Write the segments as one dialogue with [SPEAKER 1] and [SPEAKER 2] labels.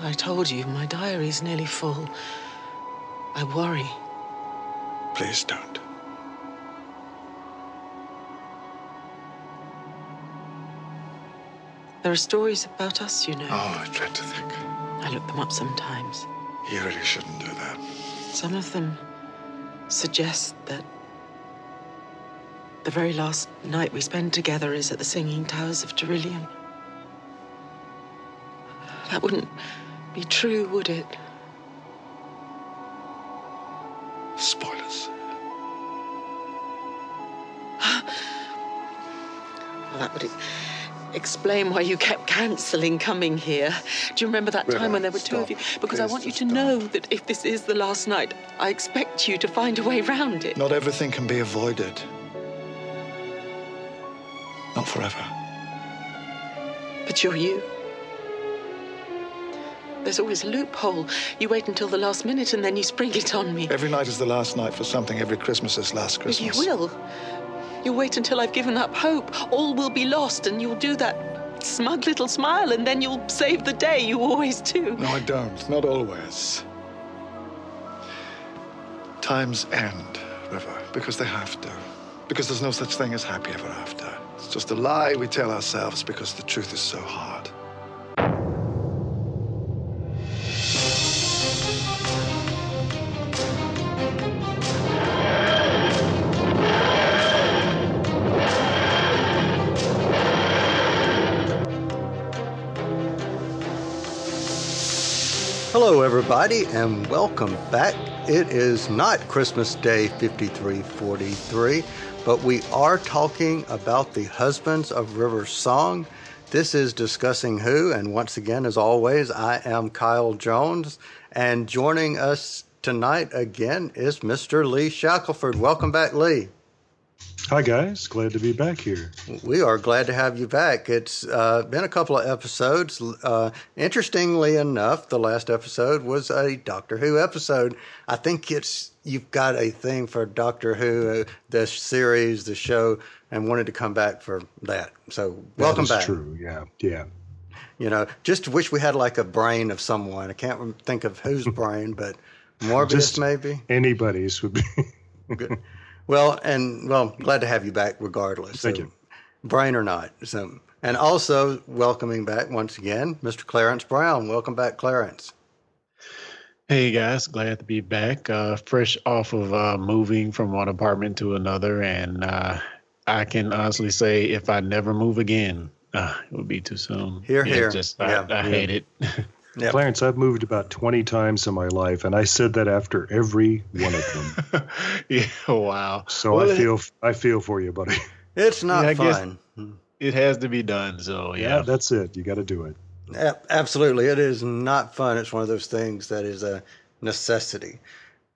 [SPEAKER 1] I told you, my diary's nearly full. I worry.
[SPEAKER 2] Please don't.
[SPEAKER 1] There are stories about us, you know.
[SPEAKER 2] Oh, I dread to think.
[SPEAKER 1] I look them up sometimes.
[SPEAKER 2] You really shouldn't do that.
[SPEAKER 1] Some of them suggest that the very last night we spend together is at the Singing Towers of Darillium. That wouldn't be true, would it?
[SPEAKER 2] Spoilers.
[SPEAKER 1] Well, that would explain why you kept cancelling coming here. Do you remember that time when there were two of you?
[SPEAKER 2] Stop.
[SPEAKER 1] Because I want you to know that if this is the last night, I expect you to find a way round it.
[SPEAKER 2] Not everything can be avoided. Not forever.
[SPEAKER 1] But you're you. There's always a loophole. You wait until the last minute and then you spring it on me.
[SPEAKER 2] Every night is the last night for something. Every Christmas is last
[SPEAKER 1] But you
[SPEAKER 2] Christmas.
[SPEAKER 1] will. You'll wait until I've given up hope. All will be lost, and you'll do that smug little smile, and then you'll save the day. You always do.
[SPEAKER 2] No, I don't. Not always. Times end, River, because they have to. Because there's no such thing as happy ever after. It's just a lie we tell ourselves because the truth is so hard.
[SPEAKER 3] Hello, everybody, and welcome back. It is not Christmas Day 5343, but we are talking about the husbands of River Song. This is Discussing Who, and once again, as always, I am Kyle Jones, and joining us tonight again is Mr. Lee Shackelford. Welcome back, Lee.
[SPEAKER 4] Hi, guys. Glad to be back here.
[SPEAKER 3] We are glad to have you back. It's uh, been a couple of episodes. Uh, interestingly enough, the last episode was a Doctor Who episode. I think it's you've got a thing for Doctor Who, uh, the series, the show, and wanted to come back for that. So welcome
[SPEAKER 4] that is
[SPEAKER 3] back.
[SPEAKER 4] true. Yeah. Yeah.
[SPEAKER 3] You know, just wish we had like a brain of someone. I can't think of whose brain, but Morbius
[SPEAKER 4] Just
[SPEAKER 3] maybe.
[SPEAKER 4] Anybody's would be.
[SPEAKER 3] Good. Well, and well, glad to have you back regardless.
[SPEAKER 4] Thank
[SPEAKER 3] so,
[SPEAKER 4] you.
[SPEAKER 3] Brain or not. So, and also welcoming back once again, Mr. Clarence Brown. Welcome back, Clarence.
[SPEAKER 5] Hey guys, glad to be back. Uh, fresh off of uh, moving from one apartment to another, and uh, I can honestly say if I never move again, uh, it would be too soon.
[SPEAKER 3] Here,
[SPEAKER 5] Yeah,
[SPEAKER 3] here.
[SPEAKER 5] Just I,
[SPEAKER 3] Yeah.
[SPEAKER 5] I hate it.
[SPEAKER 3] Yep.
[SPEAKER 4] Clarence, I've moved about 20 times in my life, and I said that after every one of them.
[SPEAKER 5] yeah, wow.
[SPEAKER 4] So
[SPEAKER 5] Well,
[SPEAKER 4] I
[SPEAKER 5] it-
[SPEAKER 4] feel I feel for you, buddy.
[SPEAKER 3] It's not
[SPEAKER 5] Yeah, I guess-
[SPEAKER 3] fun.
[SPEAKER 5] It has to be done. So
[SPEAKER 4] Yeah,
[SPEAKER 5] yeah,
[SPEAKER 4] that's it. You got to do it.
[SPEAKER 3] A- Absolutely. It is not fun. It's one of those things that is a necessity.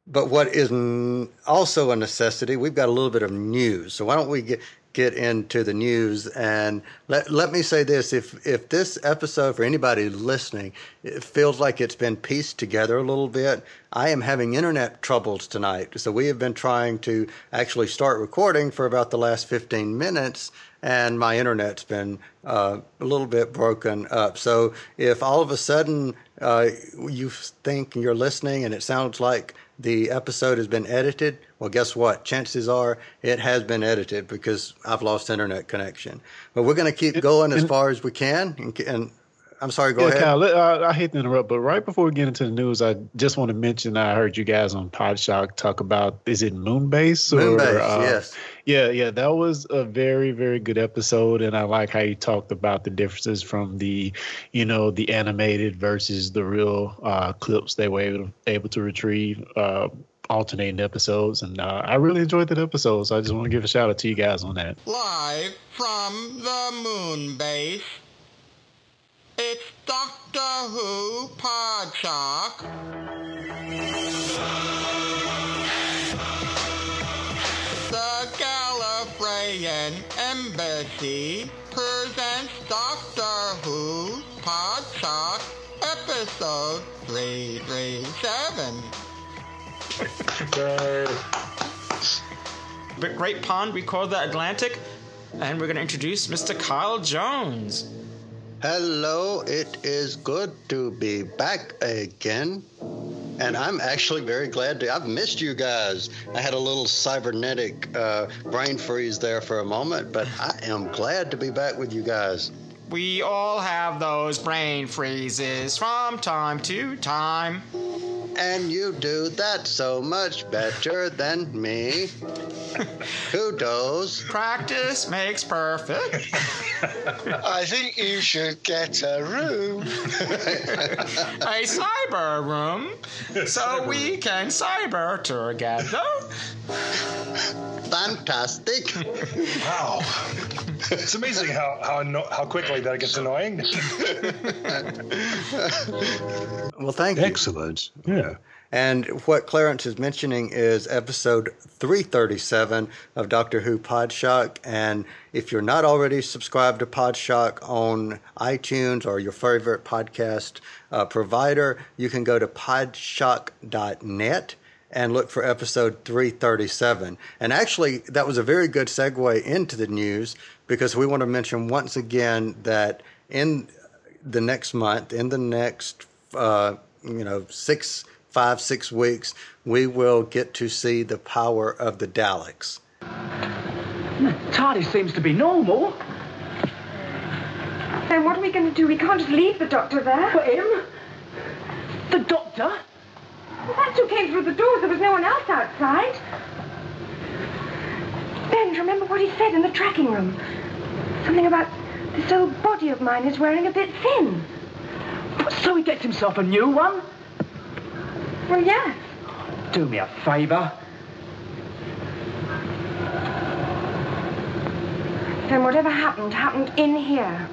[SPEAKER 3] But what is also a necessity, we've got a little bit of news. So why don't we get get into the news and let let me say this if if this episode for anybody listening it feels like it's been pieced together a little bit i am having internet troubles tonight so we have been trying to actually start recording for about the last 15 minutes and my internet's been uh, a little bit broken up. So if all of a sudden uh, you think you're listening and it sounds like the episode has been edited, well, guess what? Chances are it has been edited because I've lost internet connection. But we're going to keep going as far as we can. And, and I'm sorry, go
[SPEAKER 5] yeah,
[SPEAKER 3] ahead.
[SPEAKER 5] Kyle, uh, I hate to interrupt, but right before we get into the news, I just want to mention I heard you guys on Podshock talk about is it Moonbase? Or,
[SPEAKER 3] Moonbase,
[SPEAKER 5] uh,
[SPEAKER 3] yes.
[SPEAKER 5] Yeah, yeah, that was a very, very good episode, and I like how you talked about the differences from the, you know, the animated versus the real uh, clips they were able, to retrieve, uh, alternating episodes, and uh, I really enjoyed that episode. So I just want to give a shout out to you guys on that.
[SPEAKER 6] Live from the moon base, it's Doctor Who Podshock. Gallifreyan Embassy presents Doctor Who Podshock episode 337.
[SPEAKER 7] But Great Pond, we call the Atlantic, and we're going to introduce Mr. Kyle Jones.
[SPEAKER 3] Hello, it is good to be back again. And I'm actually very glad to. I've missed you guys. I had a little cybernetic uh, brain freeze there for a moment, but I am glad to be back with you guys.
[SPEAKER 7] We all have those brain freezes from time to time.
[SPEAKER 3] And you do that so much better than me. Kudos.
[SPEAKER 7] Practice makes perfect.
[SPEAKER 8] I think you should get a room.
[SPEAKER 7] a cyber room so we can cyber together.
[SPEAKER 3] Fantastic.
[SPEAKER 4] Wow. It's amazing how how, anno- how quickly that gets annoying.
[SPEAKER 3] Well, thank you.
[SPEAKER 4] Excellent. Yeah.
[SPEAKER 3] And what Clarence is mentioning is episode 337 of Doctor Who Podshock. And if you're not already subscribed to Podshock on iTunes or your favorite podcast uh, provider, you can go to podshock.net and look for episode 337. And actually, that was a very good segue into the news because we want to mention once again that in the next month, in the next, uh, you know, six, five, six weeks, we will get to see the power of the Daleks.
[SPEAKER 9] TARDIS seems to be normal.
[SPEAKER 10] Then what are we going to do? We can't just leave the doctor there.
[SPEAKER 9] For him? The doctor?
[SPEAKER 10] Well, that's who came through the doors. There was no one else outside. Ben, remember what he said in the tracking room? Something about this old body of mine is wearing a bit thin.
[SPEAKER 9] So he gets himself a new one?
[SPEAKER 10] Well, yes.
[SPEAKER 9] Do me a favour.
[SPEAKER 10] Then whatever happened, happened in here.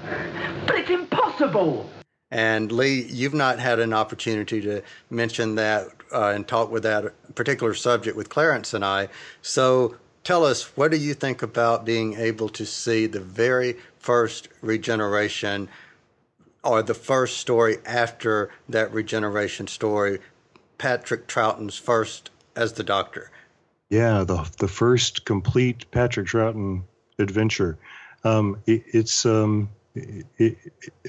[SPEAKER 9] But it's impossible.
[SPEAKER 3] And Lee, you've not had an opportunity to mention that uh, and talk with that particular subject with Clarence and I. So tell us, what do you think about being able to see the very first regeneration or the first story after that regeneration story, Patrick Troughton's first as the Doctor?
[SPEAKER 4] Yeah, the the first complete Patrick Troughton adventure. Um, it, it's um, it,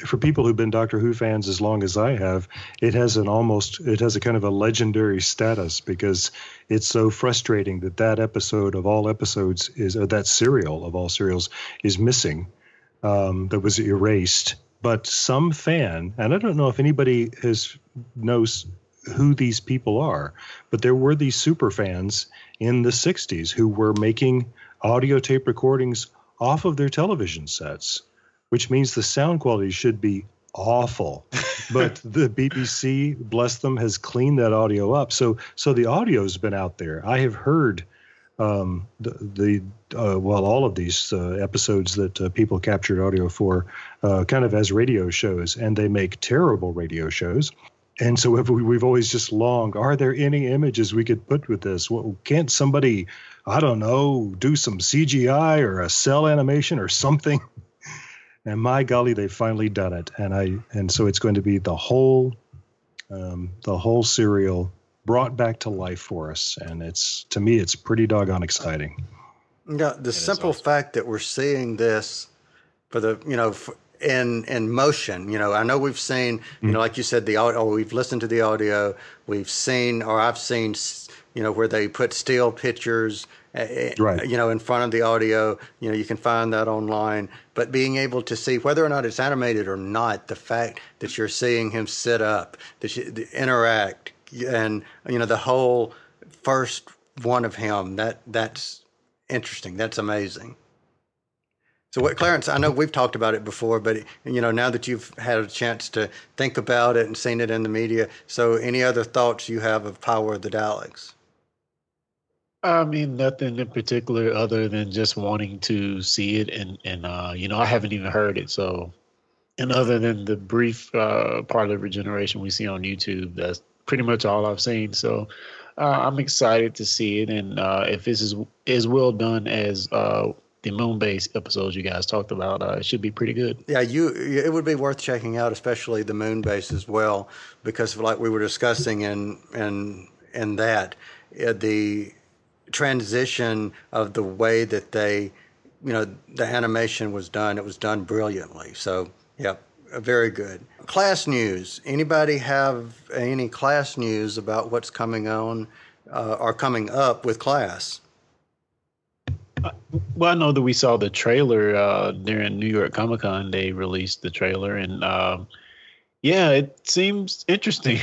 [SPEAKER 4] for people who've been Doctor Who fans as long as I have. It has an almost it has a kind of a legendary status because it's so frustrating that that episode of all episodes is or that serial of all serials is missing. Um, that was erased. But some fan, and I don't know if anybody has knows who these people are, but there were these super fans in the 60s who were making audio tape recordings off of their television sets, which means the sound quality should be awful. but the BBC, bless them, has cleaned that audio up. So so the audio's been out there. I have heard um, the, the uh, well, all of these uh, episodes that uh, people captured audio for, uh, kind of as radio shows, and they make terrible radio shows. And so we, we've always just longed: Are there any images we could put with this? Well, can't somebody, I don't know, do some CGI or a cell animation or something? And my golly, they've finally done it. And I and so it's going to be the whole, um, the whole serial brought back to life for us. And it's to me, it's pretty doggone exciting.
[SPEAKER 3] Yeah, the simple fact that we're seeing this for the you know f in in motion. You know, I know we've seen you know like you said the audio. We've listened to the audio. We've seen or I've seen you know where they put still pictures.
[SPEAKER 4] Right.
[SPEAKER 3] You know, in front of the audio. You know, you can find that online. But being able to see whether or not it's animated or not, the fact that you're seeing him sit up, that you, interact, and you know the whole first one of him. That that's interesting. That's amazing. So, what, Clarence? I know we've talked about it before, but you know, now that you've had a chance to think about it and seen it in the media, so any other thoughts you have of Power of the Daleks?
[SPEAKER 5] I mean, nothing in particular other than just wanting to see it, and and uh, you know, I haven't even heard it. So, and other than the brief uh, part of regeneration we see on YouTube, that's pretty much all I've seen. So, uh, I'm excited to see it, and uh, if this is as well done as uh, the moon base episodes you guys talked about, uh, it should be pretty good.
[SPEAKER 3] Yeah, you. It would be worth checking out, especially the moon base as well, because like we were discussing in in in that uh, the transition of the way that they, you know, the animation was done. It was done brilliantly. So, yeah, uh, very good. Class news. Anybody have any class news about what's coming on uh, or coming up with class?
[SPEAKER 5] Well, I know that we saw the trailer uh, during New York Comic Con. They released the trailer, and um, yeah, it seems interesting.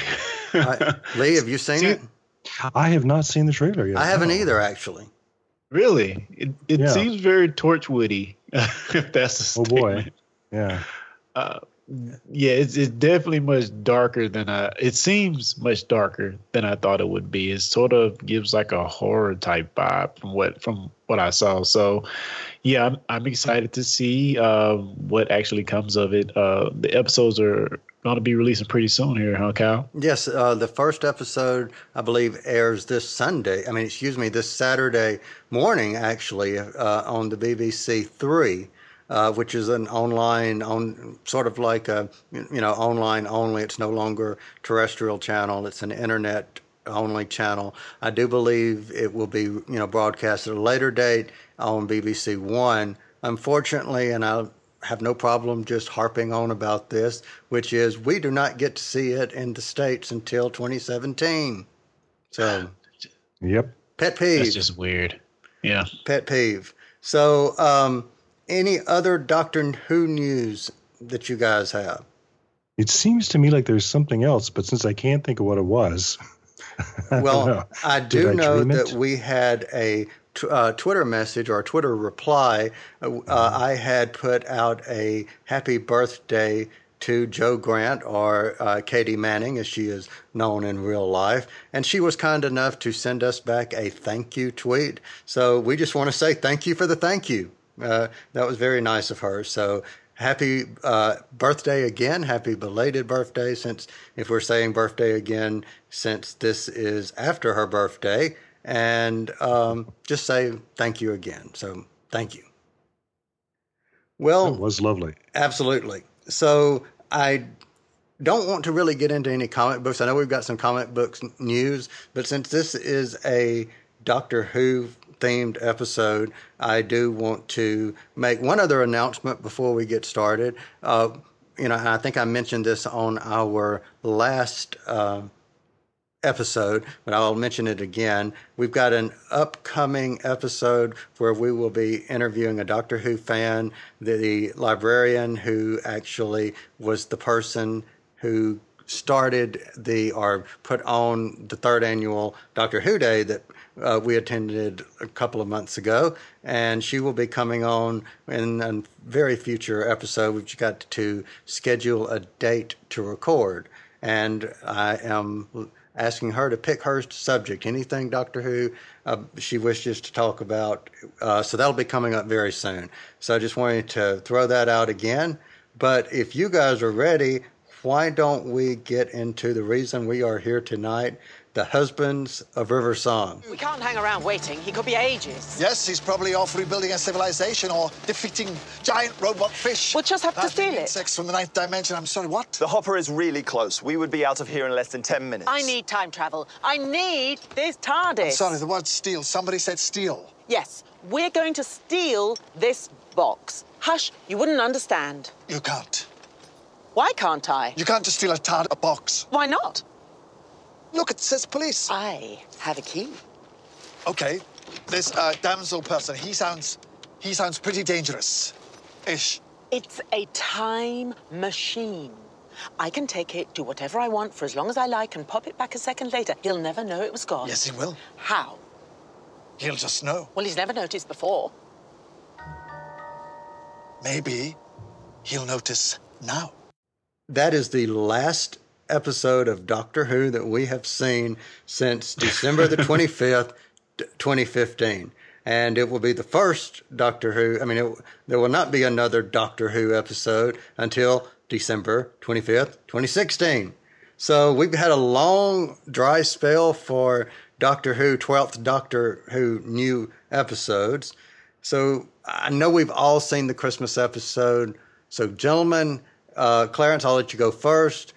[SPEAKER 3] I, Lee, have you seen
[SPEAKER 5] See-
[SPEAKER 3] it?
[SPEAKER 4] I have not seen the trailer yet.
[SPEAKER 3] I haven't
[SPEAKER 4] no.
[SPEAKER 3] either, actually.
[SPEAKER 5] really, it, it
[SPEAKER 4] Yeah.
[SPEAKER 5] seems very Torchwoody. if that's a
[SPEAKER 4] Oh boy. Yeah.
[SPEAKER 5] Uh, yeah, it's, it's definitely much darker than I. It seems much darker than I thought it would be. It sort of gives like a horror type vibe from what from what I saw. So, yeah, I'm I'm excited to see uh, what actually comes of it. Uh, the episodes are going to be releasing pretty soon here, huh, Cal?
[SPEAKER 3] Yes, uh, the first episode, I believe, airs this Sunday. I mean, excuse me, this Saturday morning, actually, uh, on the BBC Three, uh, which is an online, on sort of like a you know online only. It's no longer terrestrial channel. It's an internet only channel. I do believe it will be you know broadcast at a later date on BBC One. Unfortunately, and I have no problem just harping on about this, which is we do not get to see it in the States until 2017. So,
[SPEAKER 4] Yep.
[SPEAKER 3] pet peeve.
[SPEAKER 5] That's just weird. Yeah.
[SPEAKER 3] pet peeve. So, um, any other Doctor Who news that you guys have?
[SPEAKER 4] It seems to me like there's something else, but since I can't think of what it was, I don't
[SPEAKER 3] Well. I do
[SPEAKER 4] I
[SPEAKER 3] know that we had a t- uh, Twitter message or a Twitter reply. Uh, I had put out a happy birthday to Jo Grant or uh, Katie Manning, as she is known in real life. And she was kind enough to send us back a thank you tweet. So we just want to say thank you for the thank you. Uh, that was very nice of her. So happy uh, birthday again. Happy belated birthday, since if we're saying birthday again, since this is after her birthday. And um, just say thank you again. So thank you. Well,
[SPEAKER 4] It was lovely.
[SPEAKER 3] Absolutely. So I don't want to really get into any comic books. I know we've got some comic books news, but since this is a Doctor Who themed episode, I do want to make one other announcement before we get started. Uh, you know, I think I mentioned this on our last. Uh, episode, but I'll mention it again. We've got an upcoming episode where we will be interviewing a Doctor Who fan, the, the librarian who actually was the person who started the or put on the third annual Doctor Who Day that uh, we attended a couple of months ago, and she will be coming on in a very future episode. We've got to schedule a date to record, and I am asking her to pick her subject, anything Doctor Who uh, she wishes to talk about. Uh, so that'll be coming up very soon. So I just wanted to throw that out again. But if you guys are ready, why don't we get into the reason we are here tonight? The husbands of River Song.
[SPEAKER 11] We can't hang around waiting. He could be ages.
[SPEAKER 12] Yes, he's probably off rebuilding a civilization or defeating giant robot fish.
[SPEAKER 11] We'll just have to
[SPEAKER 12] Battling
[SPEAKER 11] steal it.
[SPEAKER 12] Insects from the ninth dimension. I'm sorry, what?
[SPEAKER 13] The hopper is really close. We would be out of here in less than 10 minutes.
[SPEAKER 11] I need time travel. I need this TARDIS.
[SPEAKER 12] I'm sorry, the word steal. Somebody said steal.
[SPEAKER 11] Yes, we're going to steal this box. Hush, you wouldn't understand.
[SPEAKER 12] You can't.
[SPEAKER 11] Why can't I?
[SPEAKER 12] You can't just steal a tard a box.
[SPEAKER 11] Why not?
[SPEAKER 12] Look, it says police.
[SPEAKER 11] I have a key.
[SPEAKER 12] Okay, this uh, damsel person, he sounds, he sounds pretty dangerous. Ish.
[SPEAKER 11] It's a time machine. I can take it, do whatever I want for as long as I like, and pop it back a second later. He'll never know it was gone.
[SPEAKER 12] Yes, he will.
[SPEAKER 11] How?
[SPEAKER 12] He'll just know.
[SPEAKER 11] Well, he's never noticed before.
[SPEAKER 12] Maybe he'll notice now.
[SPEAKER 3] That is the last episode of Doctor Who that we have seen since December the 25th, 2015. And it will be the first Doctor Who. I mean, it, there will not be another Doctor Who episode until December 25th, 2016. So we've had a long dry spell for Doctor Who, 12th Doctor Who new episodes. So I know we've all seen the Christmas episode. So, gentlemen, uh, Clarence, I'll let you go first.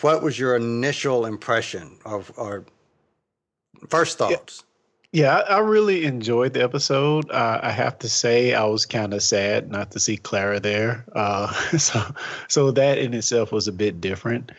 [SPEAKER 3] What was your initial impression of or first thoughts?
[SPEAKER 5] Yeah, I, I really enjoyed the episode. Uh, I have to say, I was kind of sad not to see Clara there. Uh, so, so that in itself was a bit different.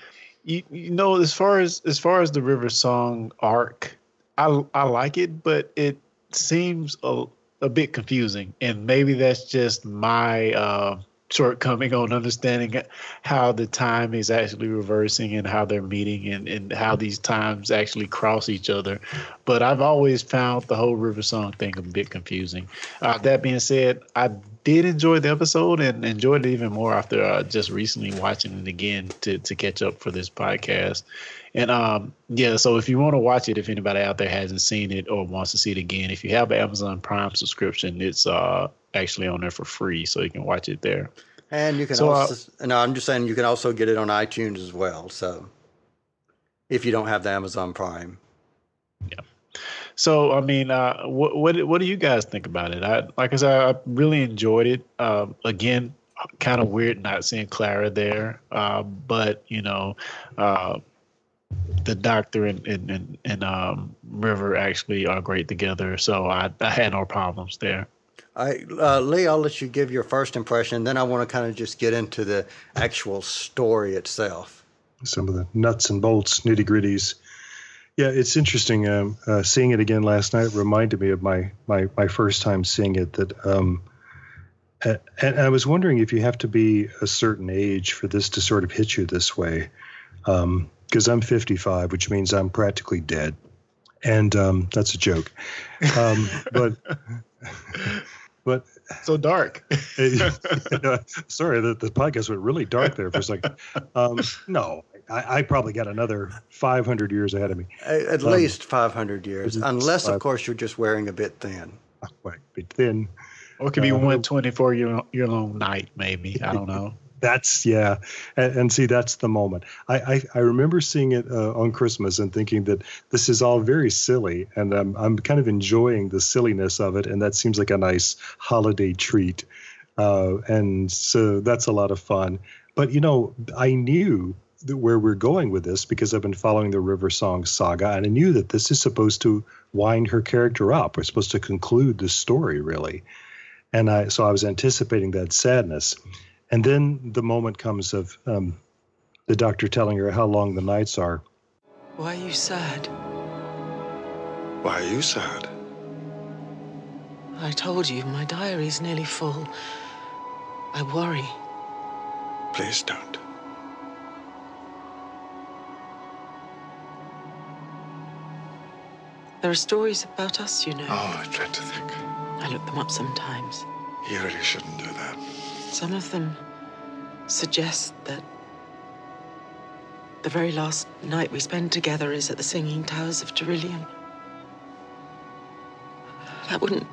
[SPEAKER 5] You, you know, as far as as far as the River Song arc, I I like it, but it seems a a bit confusing, and maybe that's just my uh, shortcoming on understanding how the time is actually reversing and how they're meeting and, and how these times actually cross each other. But I've always found the whole River Song thing a bit confusing. Uh, that being said, I did enjoy the episode and enjoyed it even more after uh, just recently watching it again to, to catch up for this podcast. And um, yeah, so if you want to watch it, if anybody out there hasn't seen it or wants to see it again, if you have an Amazon Prime subscription, it's uh, actually on there for free, so you can watch it there.
[SPEAKER 3] And you can
[SPEAKER 5] So, uh,
[SPEAKER 3] also, no, I'm just saying you can also get it on iTunes as well. So if you don't have the Amazon Prime. Yeah.
[SPEAKER 5] So I mean, uh, what what what do you guys think about it? I like I said, I really enjoyed it. Um, again, kind of weird not seeing Clara there, uh, but you know, uh, the Doctor and and and, and um, River actually are great together. So I I had no problems there.
[SPEAKER 3] All right, uh, Lee, I'll let you give your first impression. Then I want to kind of just get into the actual story itself.
[SPEAKER 4] some of the nuts and bolts, nitty gritties. Yeah, it's interesting. Um, uh, seeing it again last night reminded me of my my my first time seeing it. That um, a- and I was wondering if you have to be a certain age for this to sort of hit you this way, because I'm 55, which means I'm practically dead, and um, that's a joke. Um, but but
[SPEAKER 5] So dark.
[SPEAKER 4] sorry, the, the podcast went really dark there for a second. Um, no, I, I probably got another 500 years ahead of me.
[SPEAKER 3] At, at
[SPEAKER 4] Um,
[SPEAKER 3] least 500 years,
[SPEAKER 4] it's
[SPEAKER 3] unless, of course, you're just wearing a bit thin.
[SPEAKER 4] Quite a bit thin.
[SPEAKER 5] Or it could be
[SPEAKER 4] Uh,
[SPEAKER 5] one twenty four year year long night, maybe. I don't know.
[SPEAKER 4] That's yeah, and, and see that's the moment. I I, I remember seeing it uh, on Christmas and thinking that this is all very silly, and I'm I'm kind of enjoying the silliness of it, and that seems like a nice holiday treat, uh, and so that's a lot of fun. But you know, I knew that where we're going with this because I've been following the River Song saga, and I knew that this is supposed to wind her character up. We're supposed to conclude the story really, and I so I was anticipating that sadness. And then the moment comes of um, the doctor telling her how long the nights are.
[SPEAKER 1] Why are you sad?
[SPEAKER 2] Why are you sad?
[SPEAKER 1] I told you, my diary's nearly full. I worry.
[SPEAKER 2] Please don't.
[SPEAKER 1] There are stories about us, you know.
[SPEAKER 2] Oh, I dread to think.
[SPEAKER 1] I look them up sometimes.
[SPEAKER 2] You really shouldn't do that.
[SPEAKER 1] Some of them suggest that the very last night we spend together is at the Singing Towers of Darillium. That wouldn't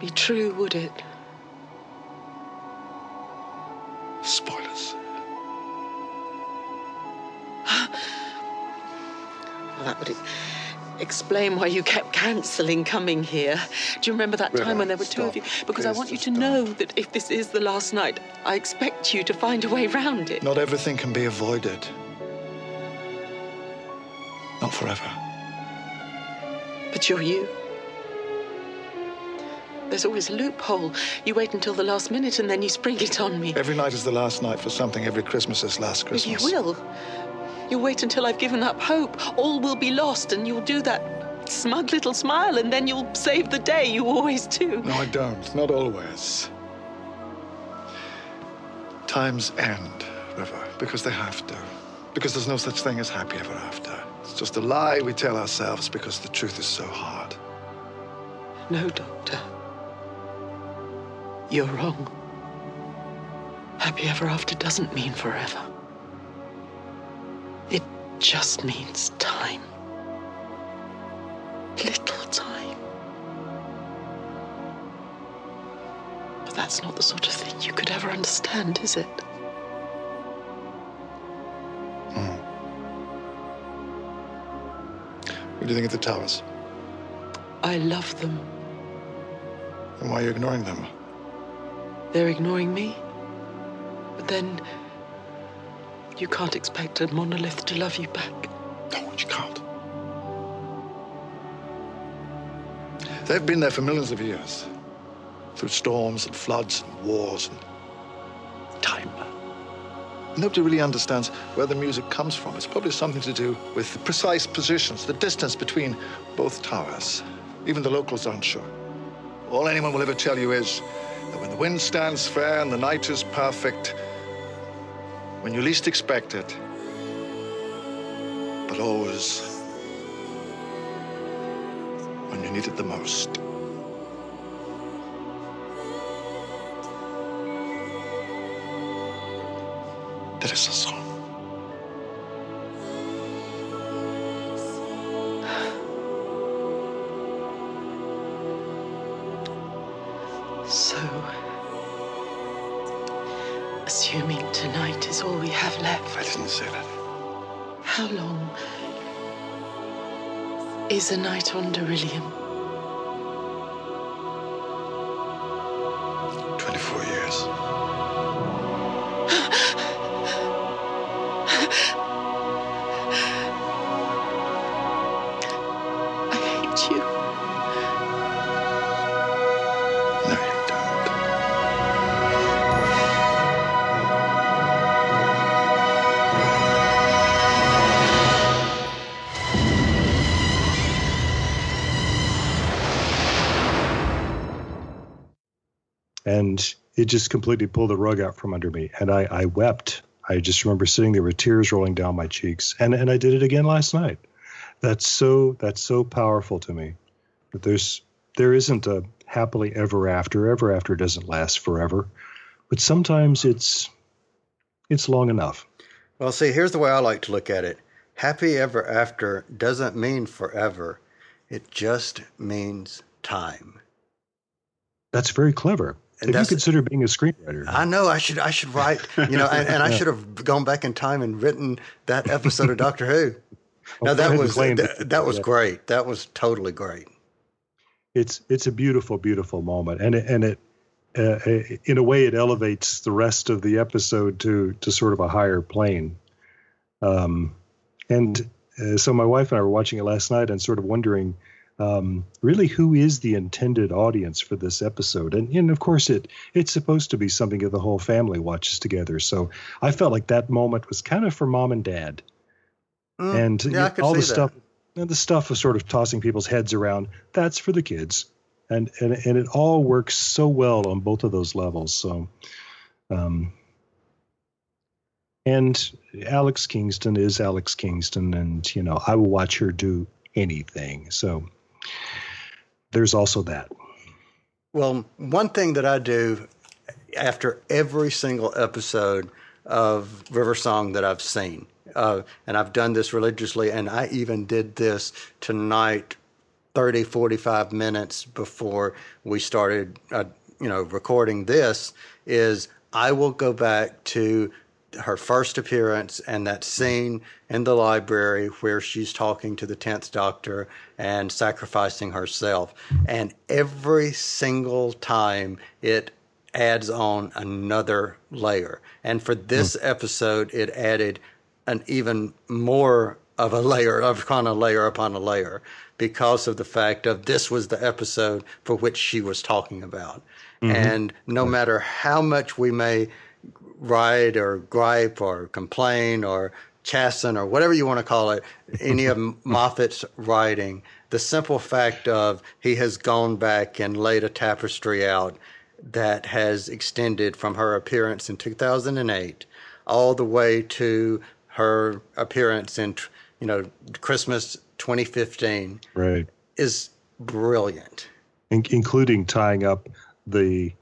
[SPEAKER 1] be true, would it?
[SPEAKER 2] Spoilers.
[SPEAKER 1] Well, that would explain why you kept cancelling coming here. Do you remember that time when there were two of you? Because I want you to know that if this is the last night, I expect you to find a way round it.
[SPEAKER 2] Not everything can be avoided. Not forever.
[SPEAKER 1] But you're you. There's always a loophole. You wait until the last minute and then you spring it on me.
[SPEAKER 2] Every night is the last night for something. Every Christmas is last
[SPEAKER 1] But you
[SPEAKER 2] Christmas.
[SPEAKER 1] will. You'll wait until I've given up hope. All will be lost, and you'll do that smug little smile, and then you'll save the day. You always do.
[SPEAKER 2] No, I don't. Not always. Times end, River, because they have to. Because there's no such thing as happy ever after. It's just a lie we tell ourselves because the truth is so hard.
[SPEAKER 1] No, Doctor. You're wrong. Happy ever after doesn't mean forever. It just means time. Little time. But that's not the sort of thing you could ever understand, is it? Hmm.
[SPEAKER 2] What do you think of the towers?
[SPEAKER 1] I love them.
[SPEAKER 2] And why are you ignoring them?
[SPEAKER 1] They're ignoring me. But then you can't expect a monolith to love you back.
[SPEAKER 2] No, you can't. They've been there for millions of years, through storms and floods and wars and time. Nobody really understands where the music comes from. It's probably something to do with the precise positions, the distance between both towers. Even the locals aren't sure. All anyone will ever tell you is that when the wind stands fair and the night is perfect, when you least expect it, but always when you need it the most. There is a song.
[SPEAKER 1] Is a night on
[SPEAKER 4] Darillium? It just completely pulled the rug out from under me. And i, I wept. I just remember sitting there with tears rolling down my cheeks. And, and i did it again last night. That's so that's so powerful to me. That there's there isn't a happily ever after. Ever after doesn't last forever. But sometimes it's it's long enough.
[SPEAKER 3] Well, see, here's the way I like to look at it. Happy ever after doesn't mean forever. It just means time.
[SPEAKER 4] that's very clever
[SPEAKER 3] And
[SPEAKER 4] have you consider being a screenwriter
[SPEAKER 3] I know I should I should write, you know, and, and I should have gone back in time and written that episode of Doctor Who.
[SPEAKER 4] Well,
[SPEAKER 3] No, that
[SPEAKER 4] go ahead and
[SPEAKER 3] was that, that was great. That was totally great.
[SPEAKER 4] it's it's a beautiful beautiful moment and it, and it uh, in a way it elevates the rest of the episode to to sort of a higher plane um and uh, so my wife and I were watching it last night and sort of wondering um, really who is the intended audience for this episode? And, and of course it it's supposed to be something that the whole family watches together. So i felt like that moment was kind of for mom and dad.
[SPEAKER 3] Mm,
[SPEAKER 4] and
[SPEAKER 3] yeah,
[SPEAKER 4] know, all the
[SPEAKER 3] that.
[SPEAKER 4] stuff and the stuff of sort of tossing people's heads around that's for the kids. And and, and it all works so well on both of those levels so um and alex kingston is alex kingston and you know i will watch her do anything. So there's also that.
[SPEAKER 3] Well, one thing that I do after every single episode of River Song that I've seen, uh, and I've done this religiously, and I even did this tonight 30, 45 minutes before we started, uh, you know, recording this, is I will go back to her first appearance and that scene in the library where she's talking to the 10th doctor and sacrificing herself. And every single time it adds on another layer. And for this episode it added an even more of a layer of kind of layer upon a layer because of the fact of this was the episode for which she was talking about.
[SPEAKER 14] Mhm.
[SPEAKER 3] and no matter how much we may write or gripe or complain or chasten or whatever you want to call it, any of Moffat's writing, the simple fact of he has gone back and laid a tapestry out that has extended from her appearance in 2008 all the way to her appearance in, you know, Christmas 2015
[SPEAKER 4] right
[SPEAKER 3] is brilliant.
[SPEAKER 4] in- including tying up the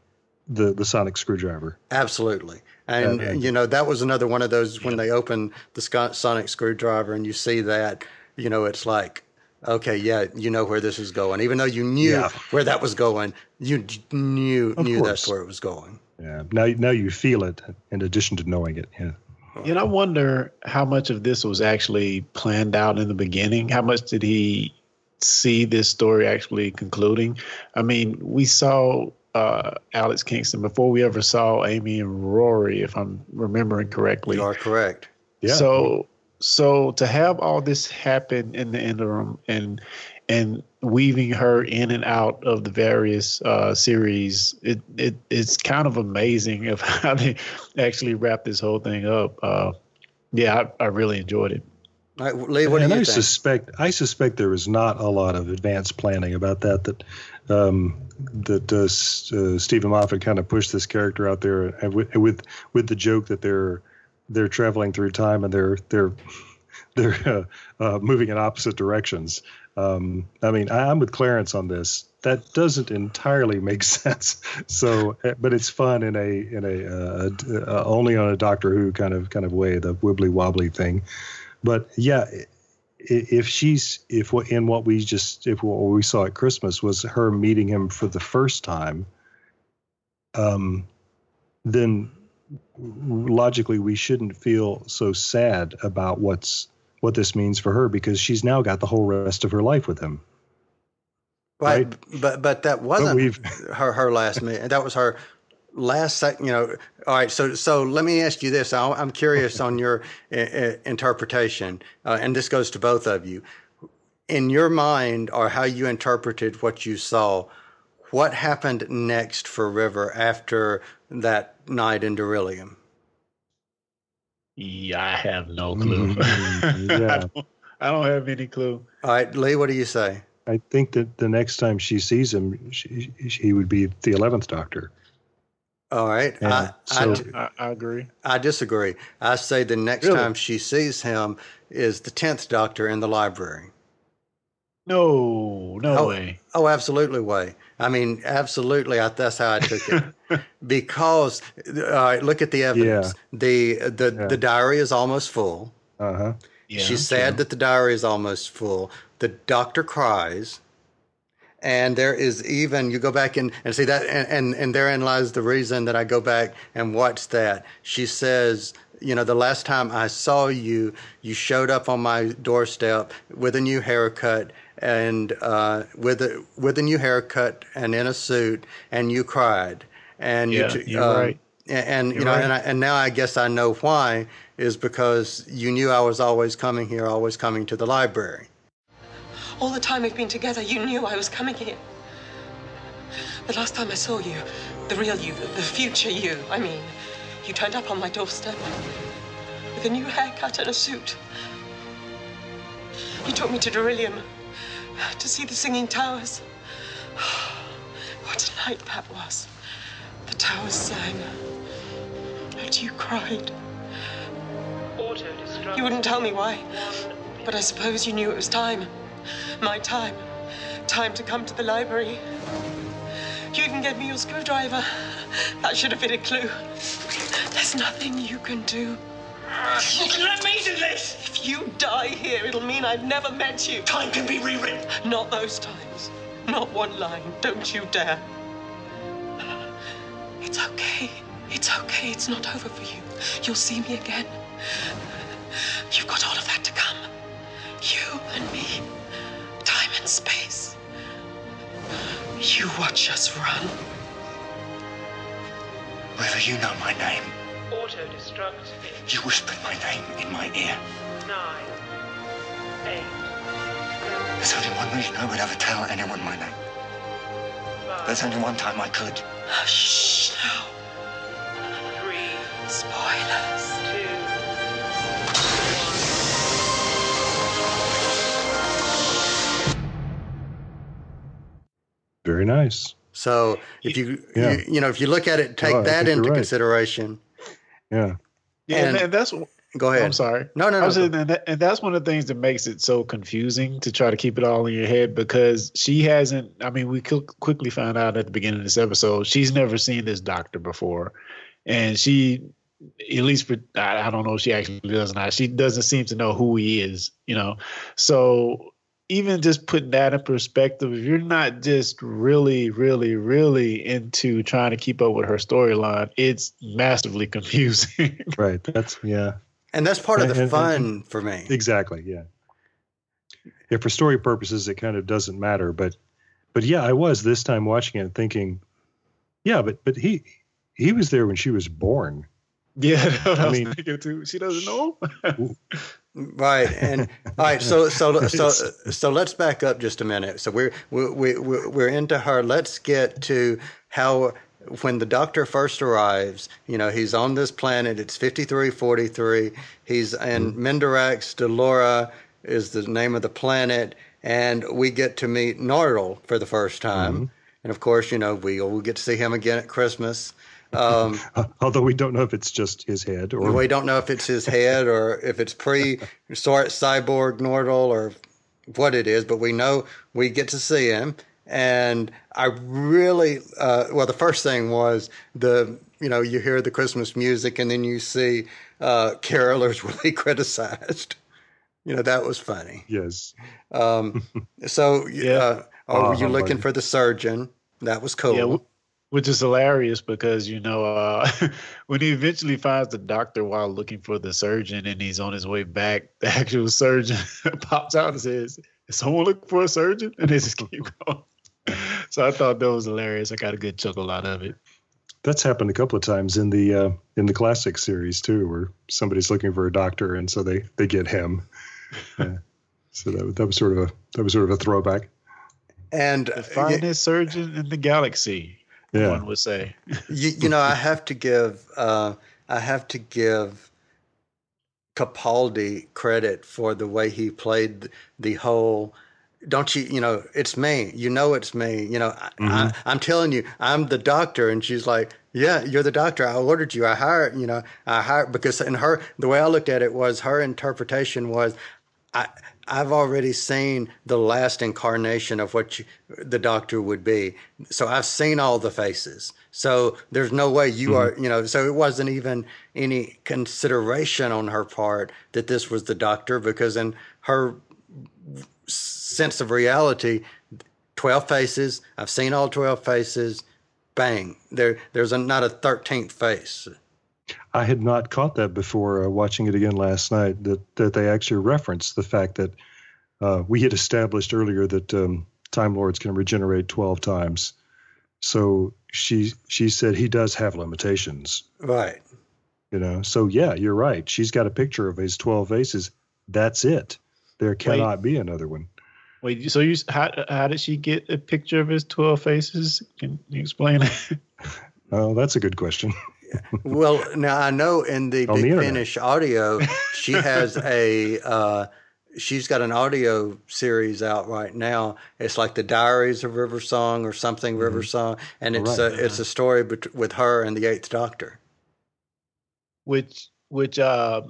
[SPEAKER 4] the the sonic screwdriver
[SPEAKER 3] Absolutely. And,
[SPEAKER 4] Uh,
[SPEAKER 3] you know, that was another one of those when they open the sonic screwdriver and you see that, you know, it's like, okay, yeah, you know where this is going. Even though you knew
[SPEAKER 4] Yeah.
[SPEAKER 3] where that was going, you knew
[SPEAKER 4] Of
[SPEAKER 3] knew that's where it was going.
[SPEAKER 4] yeah now now you feel it in addition to knowing it yeah
[SPEAKER 5] And I wonder how much of this was actually planned out in the beginning. How much did he see this story actually concluding? I mean, we saw uh, Alex Kingston before we ever saw Amy and Rory, if I'm remembering correctly.
[SPEAKER 3] You are correct.
[SPEAKER 4] Yeah.
[SPEAKER 5] So, so to have all this happen in the interim and and weaving her in and out of the various uh, series, it, it it's kind of amazing of how they actually wrap this whole thing up. Uh, yeah, I, I really enjoyed it.
[SPEAKER 3] Right, Lee, what
[SPEAKER 4] and
[SPEAKER 3] do you
[SPEAKER 4] I
[SPEAKER 3] think?
[SPEAKER 4] suspect I suspect there was not a lot of advanced planning about that. That um, that uh, uh, Steven Moffat kind of pushed this character out there with, with with the joke that they're they're traveling through time and they're they're they're uh, uh, moving in opposite directions. Um, I mean, I, I'm with Clarence on this. That doesn't entirely make sense. So, uh, but it's fun in a in a uh, uh, only on a Doctor Who kind of kind of way, the wibbly wobbly thing. But yeah, if she's if what in what we just if what we saw at Christmas was her meeting him for the first time, um, then logically we shouldn't feel so sad about what's what this means for her because she's now got the whole rest of her life with him.
[SPEAKER 3] Right, but but that wasn't
[SPEAKER 4] we've-
[SPEAKER 3] her her last minute. That was her last sec. You know, all right. So so let me ask you this. I- I'm curious on your interpretation, uh, and this goes to both of you. In your mind, or how you interpreted what you saw, what happened next for River after that night in Darillium?
[SPEAKER 5] Yeah, I have no clue.
[SPEAKER 4] Mhm,
[SPEAKER 5] I, don't, I don't have any clue.
[SPEAKER 3] All right, Lee, what do you say?
[SPEAKER 4] I think that the next time she sees him, she, he would be the eleventh Doctor.
[SPEAKER 3] All right,
[SPEAKER 4] Yeah,
[SPEAKER 3] I,
[SPEAKER 4] so-
[SPEAKER 3] I,
[SPEAKER 5] I, I agree.
[SPEAKER 3] I disagree. I say the next
[SPEAKER 5] Really?
[SPEAKER 3] time she sees him is the tenth Doctor in the library.
[SPEAKER 5] No, no
[SPEAKER 3] oh,
[SPEAKER 5] way.
[SPEAKER 3] Oh, absolutely way. I mean, absolutely. I, that's how I took it. because, all right, look at the evidence. The the the diary is almost full.
[SPEAKER 4] Uh huh.
[SPEAKER 5] Yeah,
[SPEAKER 3] She's sad that the diary is almost full. The doctor cries. And there is even you go back and, and see that and, and, and therein lies the reason that I go back and watch that. She says, you know, the last time I saw you, you showed up on my doorstep with a new haircut and uh, with a with a new haircut and in a suit, and you cried. And
[SPEAKER 5] Yeah,
[SPEAKER 3] you,
[SPEAKER 5] you're
[SPEAKER 3] um,
[SPEAKER 5] right.
[SPEAKER 3] And, you know,
[SPEAKER 5] right.
[SPEAKER 3] and I, and now I guess I know why is because you knew I was always coming here, always coming to the library.
[SPEAKER 1] All the time we've been together, you knew I was coming here. The last time I saw you, the real you, the, the future you, I mean, you turned up on my doorstep with a new haircut and a suit. You took me to Darillium to see the Singing Towers. What a night that was. The towers sang, and you cried. You wouldn't tell me why, but I suppose you knew it was time. My time. Time to come to the library. You even gave me your screwdriver. That should have been a clue. There's nothing you can do. Let me do this! If you die here, it'll mean I've never met you. Time can be rewritten. Not those times. Not one line. Don't you dare. It's okay. It's okay. It's not over for you. You'll see me again. You've got all of that to come. You and me. Time space. You watch us run.
[SPEAKER 14] River, you know my name.
[SPEAKER 15] Auto destruct.
[SPEAKER 14] You whispered my name in my ear.
[SPEAKER 15] Nine. Eight.
[SPEAKER 14] There's only one reason I would ever tell anyone my name. There's only one time I could.
[SPEAKER 1] Oh, shh now.
[SPEAKER 15] Three.
[SPEAKER 1] Spoilers.
[SPEAKER 15] Two.
[SPEAKER 4] Very nice.
[SPEAKER 3] So if you,
[SPEAKER 4] Yeah.
[SPEAKER 3] you you know if you look at it, take
[SPEAKER 4] No, I
[SPEAKER 3] that into
[SPEAKER 4] right.
[SPEAKER 3] consideration.
[SPEAKER 4] Yeah.
[SPEAKER 5] Yeah, and,
[SPEAKER 3] And-
[SPEAKER 5] and that's
[SPEAKER 3] Go ahead.
[SPEAKER 5] I'm sorry.
[SPEAKER 3] No, no, no.
[SPEAKER 5] saying, and, that, and that's one of the things that makes it so confusing to try to keep it all in your head because she hasn't. I mean, we quickly found out at the beginning of this episode she's never seen this doctor before, and she, at least for I, I don't know if she actually does not. She doesn't seem to know who he is. You know, so even just putting that in perspective, if you're not just really, really, really into trying to keep up with her storyline, it's massively confusing.
[SPEAKER 4] Right. That's yeah.
[SPEAKER 3] And that's part of the
[SPEAKER 4] and-
[SPEAKER 3] fun for me.
[SPEAKER 4] Exactly. Yeah. Yeah. For story purposes, it kind of doesn't matter, but but yeah, I was this time watching it thinking, yeah, but but he he was there when she was born.
[SPEAKER 5] Yeah, that's I,
[SPEAKER 4] I
[SPEAKER 5] was
[SPEAKER 4] mean-
[SPEAKER 5] too. She doesn't know.
[SPEAKER 3] Right, and all right. So, so, so, so let's back up just a minute. So we're we we we're into her. Let's get to how when the doctor first arrives. You know, he's on this planet. It's fifty three forty three. He's in mm-hmm. Mendorax. Dellora is the name of the planet, and we get to meet Nardole for the first time. Mm-hmm. And of course, you know, we will get to see him again at Christmas. Um,
[SPEAKER 4] Although we don't know if it's just his head or
[SPEAKER 3] we don't know if it's his head or if it's pre sort cyborg Nardole or what it is, but we know we get to see him. And I really, uh, well, the first thing was the, you know, you hear the Christmas music and then you see uh, carolers really criticized. You know, that was funny.
[SPEAKER 4] Yes.
[SPEAKER 3] Um, so, uh, oh, were you looking for the surgeon? That was cool.
[SPEAKER 5] Yeah, w- which is hilarious because you know uh, when he eventually finds the doctor while looking for the surgeon and he's on his way back, the actual surgeon pops out and says, "Is someone looking for a surgeon?" And they just keep going. So I thought that was hilarious. I got a good chuckle out of it.
[SPEAKER 4] That's happened a couple of times in the uh, in the classic series too, where somebody's looking for a doctor and so they they get him. Yeah. so that that was sort of a that was sort of a throwback.
[SPEAKER 3] And
[SPEAKER 5] the finest surgeon in the galaxy.
[SPEAKER 4] Yeah.
[SPEAKER 5] One would say.
[SPEAKER 3] you, you know, I have to give uh, I have to give Capaldi credit for the way he played the whole. Don't you? You know, it's me. You know, it's me. You know,
[SPEAKER 4] Mm-hmm.
[SPEAKER 3] I, I, I'm telling you, I'm the doctor, and she's like, "Yeah, you're the doctor. I ordered you. I hired. You know, I hired because." in her, the way I looked at it was her interpretation was, I. I've already seen the last incarnation of what you, the doctor would be. So I've seen all the faces. So there's no way you
[SPEAKER 4] Mm-hmm.
[SPEAKER 3] are, you know, so it wasn't even any consideration on her part that this was the doctor because in her sense of reality, 12 faces, I've seen all 12 faces, bang, there, there's a, not a 13th face.
[SPEAKER 4] I had not caught that before uh, watching it again last night. That that they actually referenced the fact that uh, we had established earlier that um, Time Lords can regenerate twelve times. So she she said he does have limitations.
[SPEAKER 3] Right.
[SPEAKER 4] You know. So yeah, you're right. She's got a picture of his twelve faces. That's it. There cannot be another one.
[SPEAKER 5] Wait, so you how how did she get a picture of his twelve faces? Can you explain it?
[SPEAKER 4] Oh, that's a good question.
[SPEAKER 3] well, now I know in the
[SPEAKER 4] On the
[SPEAKER 3] Big
[SPEAKER 4] internet.
[SPEAKER 3] Finish audio, she has a. Uh, she's got an audio series out right now. It's like the Diaries of River Song or something River Song, and it's
[SPEAKER 5] Right.
[SPEAKER 3] a, it's a story bet- with her and the Eighth Doctor.
[SPEAKER 5] which which uh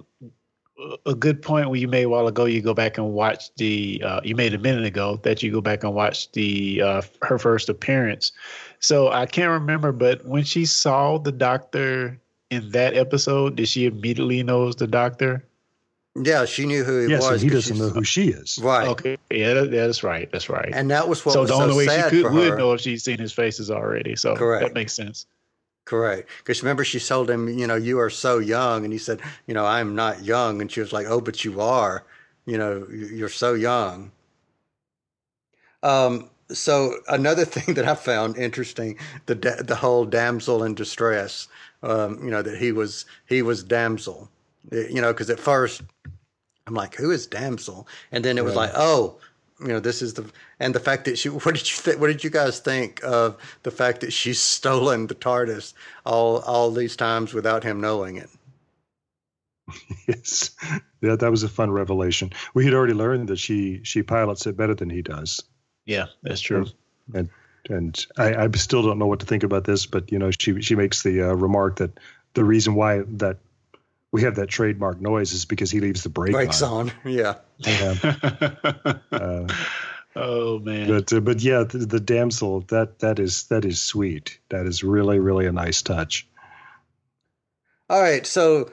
[SPEAKER 5] a good point where you made a while ago you go back and watch the uh you made a minute ago that you go back and watch the uh her first appearance so i can't remember but when she saw the doctor in that episode did she immediately knows the doctor
[SPEAKER 3] Yeah, she knew who he
[SPEAKER 4] yes, and
[SPEAKER 3] was.
[SPEAKER 4] he doesn't know who she is.
[SPEAKER 3] Right.
[SPEAKER 5] okay yeah that, that's right that's right
[SPEAKER 3] And that was what
[SPEAKER 5] so
[SPEAKER 3] was
[SPEAKER 5] the
[SPEAKER 3] so
[SPEAKER 5] only way
[SPEAKER 3] sad
[SPEAKER 5] she could would know if she's seen his faces already so
[SPEAKER 3] Correct.
[SPEAKER 5] that makes sense
[SPEAKER 3] Correct. Because remember, she told him, you know, you are so young. And he said, you know, I'm not young. And she was like, oh, but you are. You know, you're so young. Um, so another thing that I found interesting, the da- the whole damsel in distress, um, you know, that he was he was damsel, you know, because at first I'm like, who is damsel? And then it was
[SPEAKER 4] Right.
[SPEAKER 3] like, oh, you know, this is the and the fact that she. What did you think? What did you guys think of the fact that she's stolen the TARDIS all all these times without him knowing it?
[SPEAKER 4] yes, yeah, that was a fun revelation. We had already learned that she she pilots it better than he does.
[SPEAKER 5] yeah that's true
[SPEAKER 4] and and I, I still don't know what to think about this, but you know, she she makes the uh, remark that the reason why that we have that trademark noise is because he leaves the brake
[SPEAKER 3] Brakes
[SPEAKER 4] on.
[SPEAKER 3] on, yeah.
[SPEAKER 4] Uh,
[SPEAKER 5] oh man
[SPEAKER 4] but uh, but yeah, the, the damsel that that is that is sweet. That is really really a nice touch.
[SPEAKER 3] All right, so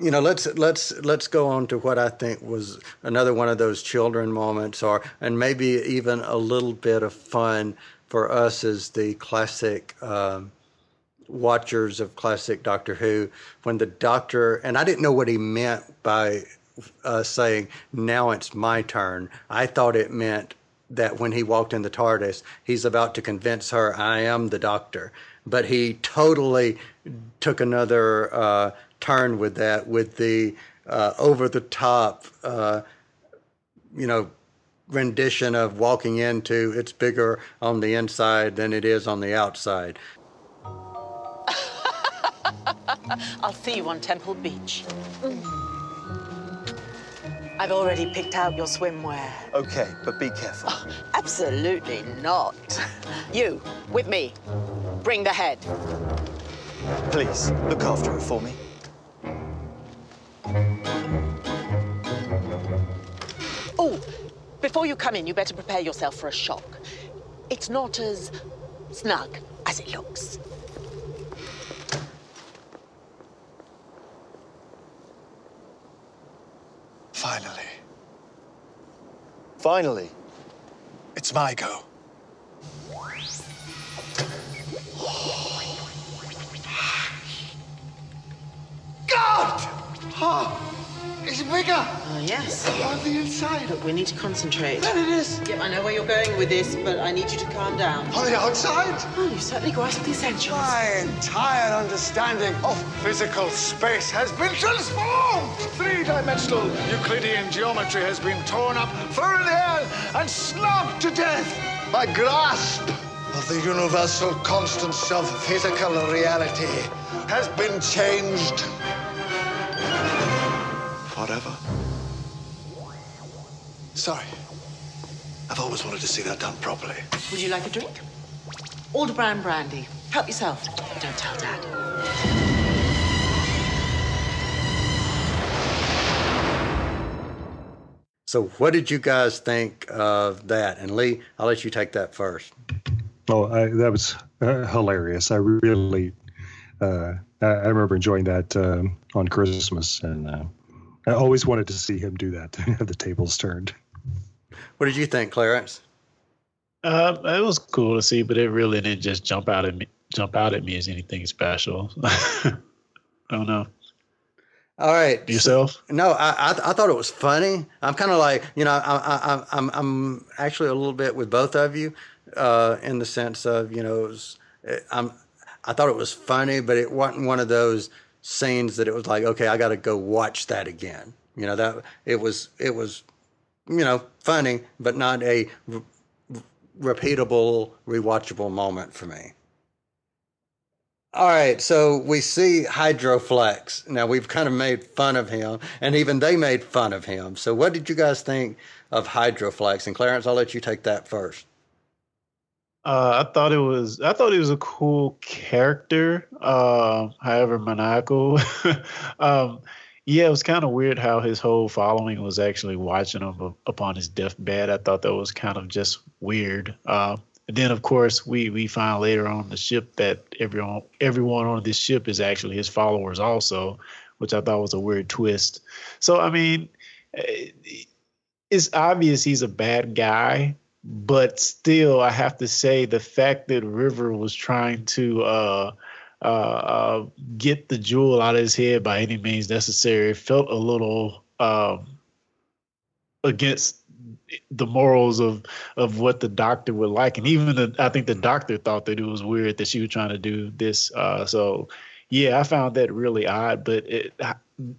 [SPEAKER 3] you know, let's let's let's go on to what I think was another one of those children moments, or and maybe even a little bit of fun for us as the classic um, watchers of classic Doctor Who. When the Doctor and I didn't know what he meant by uh, saying, "Now it's my turn." I thought it meant that when he walked in the TARDIS, he's about to convince her, "I am the Doctor." But he totally took another uh, turn with that, with the uh, over the top, uh, you know, rendition of walking into it's bigger on the inside than it is on the outside.
[SPEAKER 11] I'll see you on Temple Beach. I've already picked out your swimwear.
[SPEAKER 13] Okay, but be careful.
[SPEAKER 11] Oh, absolutely not. You, with me. Bring the head.
[SPEAKER 13] Please, look after it for me.
[SPEAKER 11] Oh, before you come in, you better prepare yourself for a shock. It's not as snug as it looks.
[SPEAKER 12] Finally.
[SPEAKER 13] Finally.
[SPEAKER 12] It's my go. God! Oh, it's bigger.
[SPEAKER 1] Oh, yes.
[SPEAKER 12] On the inside.
[SPEAKER 1] Look, we need to concentrate.
[SPEAKER 12] There it is.
[SPEAKER 1] Yep, I know where you're going with this, but I need you to calm down.
[SPEAKER 12] On the outside?
[SPEAKER 1] Oh, you certainly grasped the essentials.
[SPEAKER 12] My entire understanding of physical space has been transformed. Three-dimensional Euclidean geometry has been torn up, thrown in the air, and snubbed to death. My grasp of the universal constants of physical reality has been changed forever. Sorry. I've always wanted to see that done properly.
[SPEAKER 1] Would you like a drink? Aldebaran brandy. Help yourself. Don't tell Dad.
[SPEAKER 3] So, what did you guys think of that? And Lee, I'll let you take that first.
[SPEAKER 4] Oh, I, that was uh, hilarious. I really, uh, I, I remember enjoying that um, on Christmas, and uh, I always wanted to see him do that, have the tables turned.
[SPEAKER 3] What did you think, Clarence?
[SPEAKER 5] Uh, it was cool to see, but it really didn't just jump out at me. Jump out at me as anything special. I don't know.
[SPEAKER 3] All right,
[SPEAKER 5] yourself?
[SPEAKER 3] No, I I, I thought it was funny. I'm kind of like you know I, I I I'm I'm actually a little bit with both of you, uh, in the sense of you know it was, I'm I thought it was funny, but it wasn't one of those scenes that it was like okay I got to go watch that again. You know that it was it was you know funny, but not a re- repeatable, rewatchable moment for me. All right, so we see Hydroflax. Now we've kind of made fun of him, and even they made fun of him. So, what did you guys think of Hydroflax? And Clarence, I'll let you take that first.
[SPEAKER 5] Uh, I thought it was I thought he was a cool character. Uh, however maniacal. um, yeah, it was kind of weird how his whole following was actually watching him upon his deathbed. I thought that was kind of just weird. Uh, and then, of course, we we find later on the ship that everyone everyone on this ship is actually his followers also, which I thought was a weird twist. So, I mean, eh, it's obvious he's a bad guy, but still, I have to say the fact that River was trying to uh, uh, uh, get the jewel out of his head by any means necessary felt a little um, against the morals of of what the doctor would like. And even the, i think the doctor thought that it was weird that she was trying to do this uh, so yeah i found that really odd but it,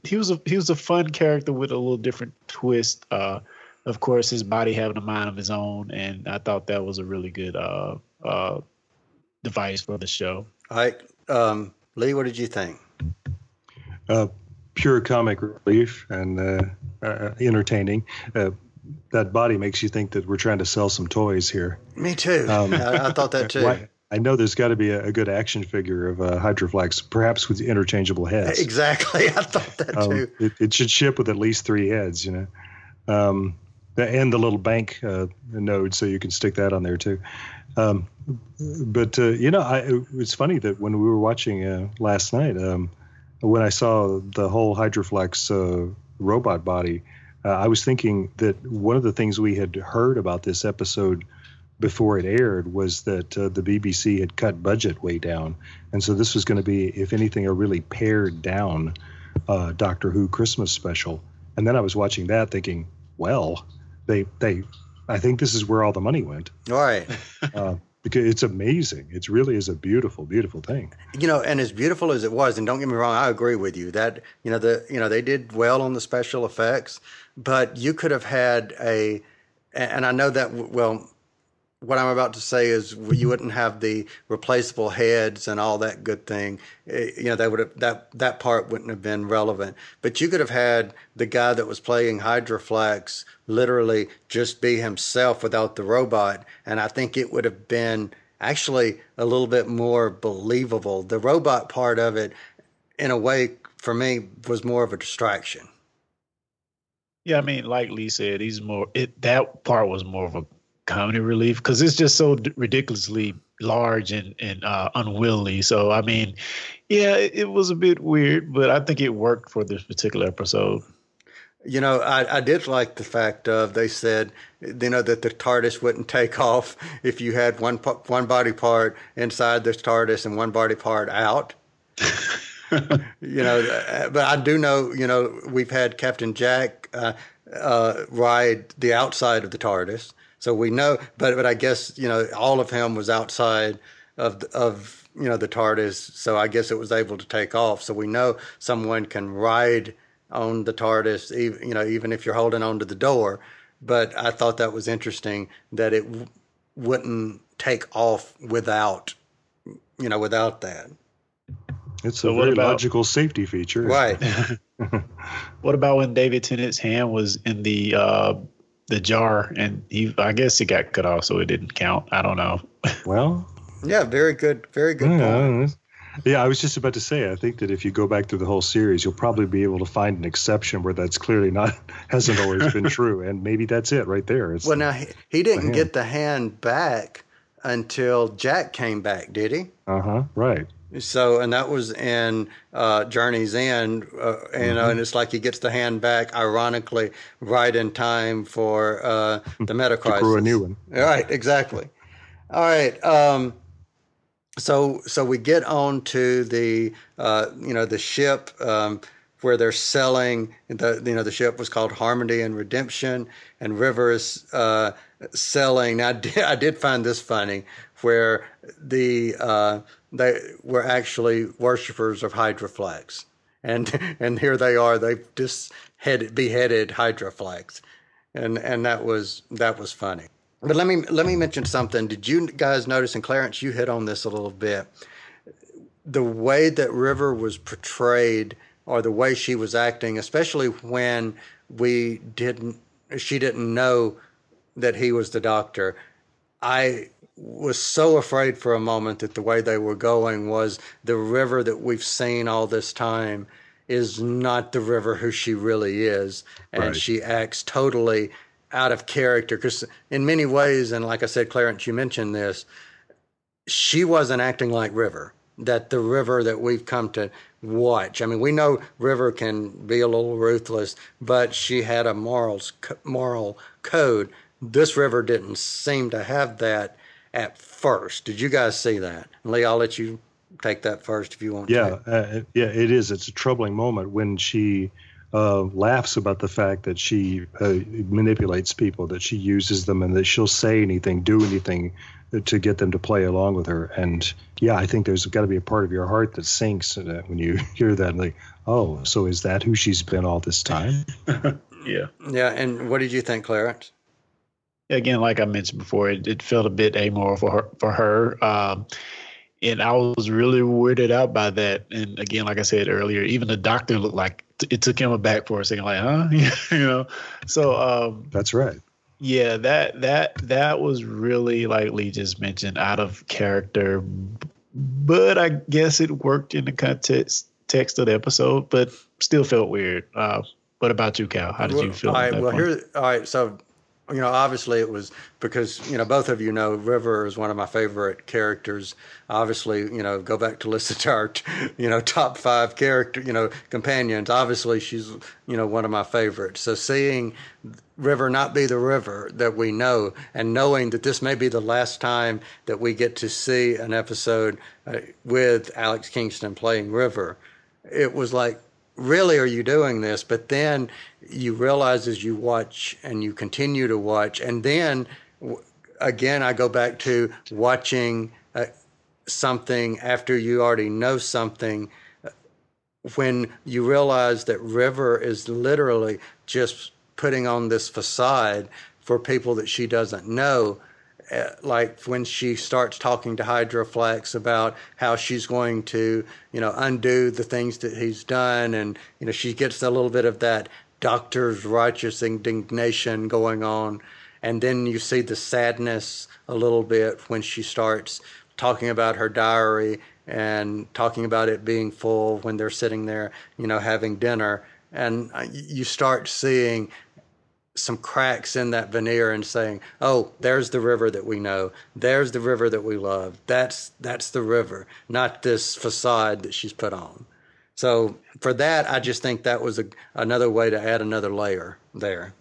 [SPEAKER 5] he was a he was a fun character with a little different twist uh, of course his body having a mind of his own and i thought that was a really good uh, uh, device for the show
[SPEAKER 3] all right um, lee what did you think
[SPEAKER 4] uh, pure comic relief and uh, uh, entertaining that body makes you think that we're trying to sell some toys here.
[SPEAKER 3] Me too. Um, I, I, thought that too.
[SPEAKER 4] Why, I know there's got to be a, a, good action figure of uh, Hydroflax, perhaps with interchangeable heads.
[SPEAKER 3] Exactly. I thought that
[SPEAKER 4] um,
[SPEAKER 3] too.
[SPEAKER 4] It, it, should ship with at least three heads, you know, um, and the little bank uh, node, so you can stick that on there too. Um, but uh, you know, I, it's funny that when we were watching uh, last night, um, when I saw the whole Hydroflax uh, robot body. Uh, I was thinking that one of the things we had heard about this episode before it aired was that uh, the BBC had cut budget way down, and so this was going to be, if anything, a really pared down uh, Doctor Who Christmas special. And then I was watching that, thinking, well, they they, I think this is where all the money went.
[SPEAKER 3] All right.
[SPEAKER 4] Uh, because it's amazing. It really is a beautiful, beautiful thing.
[SPEAKER 3] You know, and as beautiful as it was, and don't get me wrong, I agree with you that you know the you know they did well on the special effects, but you could have had a, and I know that well, what I'm about to say is you wouldn't have the replaceable heads and all that good thing. Eh, You know, that would have that that part wouldn't have been relevant. But you could have had the guy that was playing Hydroflax literally just be himself without the robot, and I think it would have been actually a little bit more believable. The robot part of it, in a way, for me, was more of a distraction.
[SPEAKER 5] Yeah, I mean, like Lee said, he's more. It that part was more of a comedy relief because it's just so d- ridiculously large and and uh, unwieldy. So I mean, yeah, it, it was a bit weird, but I think it worked for this particular episode.
[SPEAKER 3] You know, I, I did like the fact of they said, you know, that the TARDIS wouldn't take off if you had one one body part inside the TARDIS and one body part out. you know, uh, but I do know, you know, we've had Captain Jack uh, uh, ride the outside of the TARDIS, so we know. But but I guess you know all of him was outside of the- of you know the TARDIS, so I guess it was able to take off. So we know someone can ride on the TARDIS, even you know even if you're holding onto the door. But I thought that was interesting that it w- wouldn't take off without you know without that.
[SPEAKER 4] It's
[SPEAKER 5] So
[SPEAKER 4] a very
[SPEAKER 5] about-
[SPEAKER 4] logical safety feature.
[SPEAKER 3] Right.
[SPEAKER 5] What about when David Tennant's hand was in the uh, the jar and he? I guess it got cut off, so it didn't count. I don't know.
[SPEAKER 4] Well,
[SPEAKER 3] Yeah, very good, very good point.
[SPEAKER 4] yeah, yeah, I was just about to say. I think that if you go back through the whole series, you'll probably be able to find an exception where that's clearly not hasn't always been true, and maybe that's it right there. It's
[SPEAKER 3] Well, now he, he didn't
[SPEAKER 4] hand.
[SPEAKER 3] get the hand back until Jack came back, did he?
[SPEAKER 4] uh huh, right.
[SPEAKER 3] So, and that was in uh, Journey's End, uh, you know, and it's like he gets the hand back, ironically, right in time for uh, the meta
[SPEAKER 4] To
[SPEAKER 3] crisis.
[SPEAKER 4] a new one.
[SPEAKER 3] Right, exactly. All right. Um, so, so we get on to the, uh, you know, the ship um, where they're selling. The, you know, the ship was called Harmony and Redemption, and River is uh, selling. Now, I did, I did find this funny, where the uh, they were actually worshippers of Hydroflax, and and here they are. They've just headed, beheaded Hydroflax, and and that was that was funny. But let me let me mention something. Did you guys notice? And Clarence, you hit on this a little bit. The way that River was portrayed, or the way she was acting, especially when we didn't, she didn't know that he was the doctor. I was so afraid for a moment that the way they were going was the river that we've seen all this time is not the river who she really is. And
[SPEAKER 4] Right.
[SPEAKER 3] she acts totally out of character. Because in many ways, and like I said, Clarence, you mentioned this, she wasn't acting like River. That the River that we've come to watch. I mean, we know River can be a little ruthless, but she had a morals moral code. This River didn't seem to have that at first. Did you guys see that? Lee, I'll let you take that first if you want.
[SPEAKER 4] Yeah,
[SPEAKER 3] to.
[SPEAKER 4] uh, yeah, it is. It's a troubling moment when she uh, laughs about the fact that she uh, manipulates people, that she uses them, and that she'll say anything, do anything to get them to play along with her. And yeah, I think there's got to be a part of your heart that sinks when you hear that. Like, oh, so is that who she's been all this time?
[SPEAKER 5] yeah.
[SPEAKER 3] Yeah. And what did you think, Clarence?
[SPEAKER 5] Again, like I mentioned before, it, it felt a bit amoral for her. For her, um, and I was really weirded out by that. And again, like I said earlier, even the doctor looked like it took him aback for a second, like, huh, you know. So um,
[SPEAKER 4] That's right.
[SPEAKER 5] yeah, that that that was really like Lee just mentioned, out of character. But I guess it worked in the context text of the episode, but still felt weird. Uh, what about you, Cal? How did you feel?
[SPEAKER 3] All
[SPEAKER 5] on
[SPEAKER 3] right.
[SPEAKER 5] that
[SPEAKER 3] Well,
[SPEAKER 5] point?
[SPEAKER 3] here. All right. So, you know, obviously it was because you know both of you know River is one of my favorite characters. Obviously, you know, go back to listen to our, you know, top five character, you know, companions. Obviously, she's you know one of my favorites. So seeing River not be the River that we know, and knowing that this may be the last time that we get to see an episode uh, with Alex Kingston playing River, it was like really are you doing this but then you realize as you watch and you continue to watch and then again, I go back to watching uh, something after you already know something. uh, When you realize that River is literally just putting on this facade for people that she doesn't know, uh, like when she starts talking to Hydroflax about how she's going to, you know, undo the things that he's done, and you know, she gets a little bit of that doctor's righteous indignation going on, and then you see the sadness a little bit when she starts talking about her diary and talking about it being full when they're sitting there, you know, having dinner, and uh, you start seeing some cracks in that veneer and saying, "Oh, there's the river that we know. There's the river that we love. That's that's the river, not this facade that she's put on." So for that, I just think that was a, another way to add another layer there.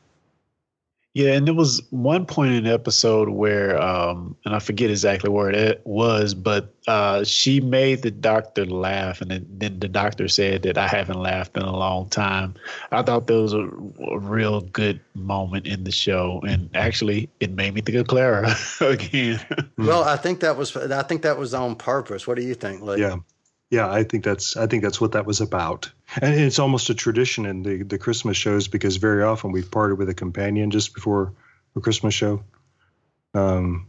[SPEAKER 5] Yeah, and there was one point in the episode where, um, and I forget exactly where it was, but uh, she made the doctor laugh, and then, then the doctor said that I haven't laughed in a long time. I thought that was a, a real good moment in the show, and actually, it made me think of Clara again.
[SPEAKER 3] Well, I think that was I think that was on purpose. What do you think, Lee?
[SPEAKER 4] Yeah. Yeah, I think that's I think that's what that was about, and it's almost a tradition in the the Christmas shows because very often we've parted with a companion just before a Christmas show, um,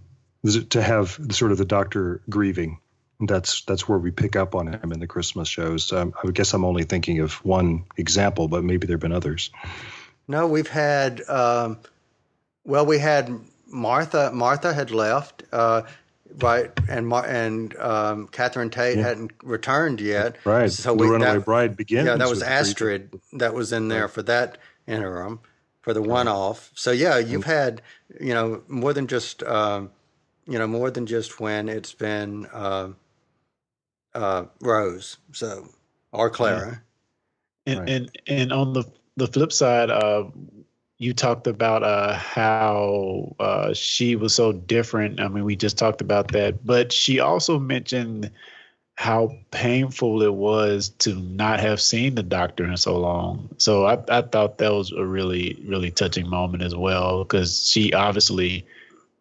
[SPEAKER 4] to have sort of the doctor grieving. That's that's where we pick up on him in the Christmas shows. Um, I guess I'm only thinking of one example, but maybe there've been others.
[SPEAKER 3] No, we've had. Um, well, we had Martha. Martha had left, uh, right, and Mar- and um, Catherine Tate
[SPEAKER 4] Yeah.
[SPEAKER 3] hadn't returned yet.
[SPEAKER 4] Right.
[SPEAKER 3] So
[SPEAKER 4] the
[SPEAKER 3] we,
[SPEAKER 4] Runaway
[SPEAKER 3] that,
[SPEAKER 4] Bride begins.
[SPEAKER 3] Yeah, that was
[SPEAKER 4] with three-
[SPEAKER 3] Astrid that was in there for that interim for the one off. So yeah, you've had you know more than just um, you know more than just when it's been uh, uh, Rose. So or Clara.
[SPEAKER 5] And and and on the the flip side, uh, you talked about uh, how uh, she was so different. I mean, we just talked about that, but she also mentioned how painful it was to not have seen the doctor in so long. So I, I thought that was a really really touching moment as well because she obviously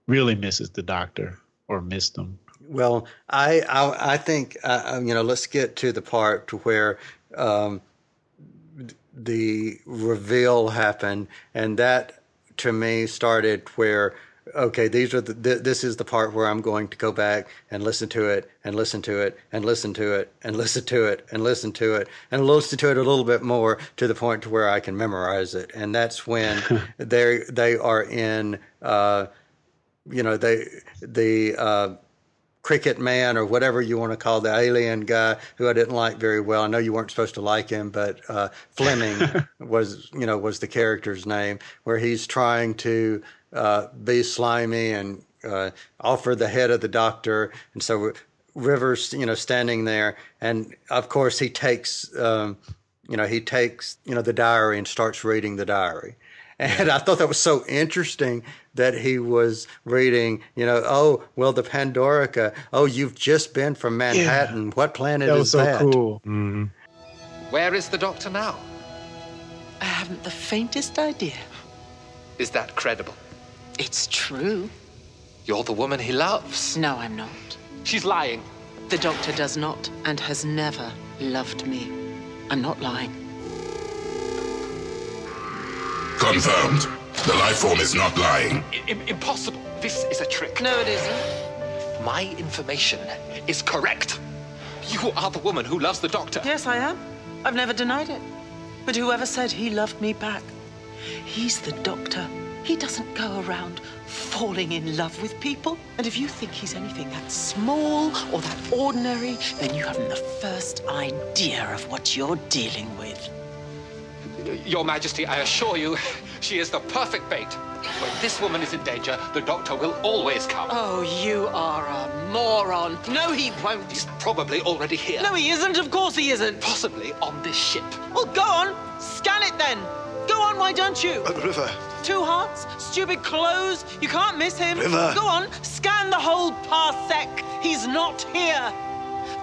[SPEAKER 5] really misses the doctor or missed him.
[SPEAKER 3] Well, I I, I think uh, you know. Let's get to the part to where um, the reveal happened, and that to me started where okay, these are the th- this is the part where I'm going to go back and listen to it and listen to it and listen to it and listen to it and listen to it and listen to it a little bit more to the point to where I can memorize it, and that's when they they are in. Uh, you know they the uh, cricket man or whatever you want to call the alien guy who I didn't like very well. I know you weren't supposed to like him, but uh, Fleming was you know was the character's name where he's trying to uh, be slimy and uh, offer the head of the doctor, and so Rivers you know standing there, and of course he takes. Um, you know, he takes, you know, the diary and starts reading the diary. And I thought that was so interesting that he was reading, you know, oh, well, the Pandorica. Oh, you've just been from Manhattan. What planet
[SPEAKER 5] That
[SPEAKER 3] is
[SPEAKER 5] was so
[SPEAKER 3] that?
[SPEAKER 5] cool.
[SPEAKER 4] Mm-hmm.
[SPEAKER 16] Where is the doctor now?
[SPEAKER 1] I haven't the faintest idea.
[SPEAKER 16] Is that credible?
[SPEAKER 1] It's true.
[SPEAKER 16] You're the woman he loves.
[SPEAKER 1] No, I'm not.
[SPEAKER 16] She's lying.
[SPEAKER 1] The doctor does not and has never loved me. I'm not lying.
[SPEAKER 17] Confirmed. The life form is not lying.
[SPEAKER 16] I- impossible. This is a trick.
[SPEAKER 1] No, it isn't.
[SPEAKER 16] My information is correct. You are the woman who loves the doctor.
[SPEAKER 1] Yes, I am. I've never denied it. But whoever said he loved me back? He's the doctor. He doesn't go around falling in love with people. And if you think he's anything that small or that ordinary, then you haven't the first idea of what you're dealing with.
[SPEAKER 16] Your Majesty, I assure you, she is the perfect bait. When this woman is in danger, the doctor will always come.
[SPEAKER 1] Oh, you are a moron. No, he won't.
[SPEAKER 16] He's probably already here.
[SPEAKER 1] No, he isn't. Of course he isn't.
[SPEAKER 16] Possibly on this ship.
[SPEAKER 1] Well, go on. Scan it then. Go on, why don't you?
[SPEAKER 2] Uh, River,
[SPEAKER 1] Two hearts, stupid clothes. You can't miss him.
[SPEAKER 2] River.
[SPEAKER 1] Go on, scan the whole parsec. He's not here.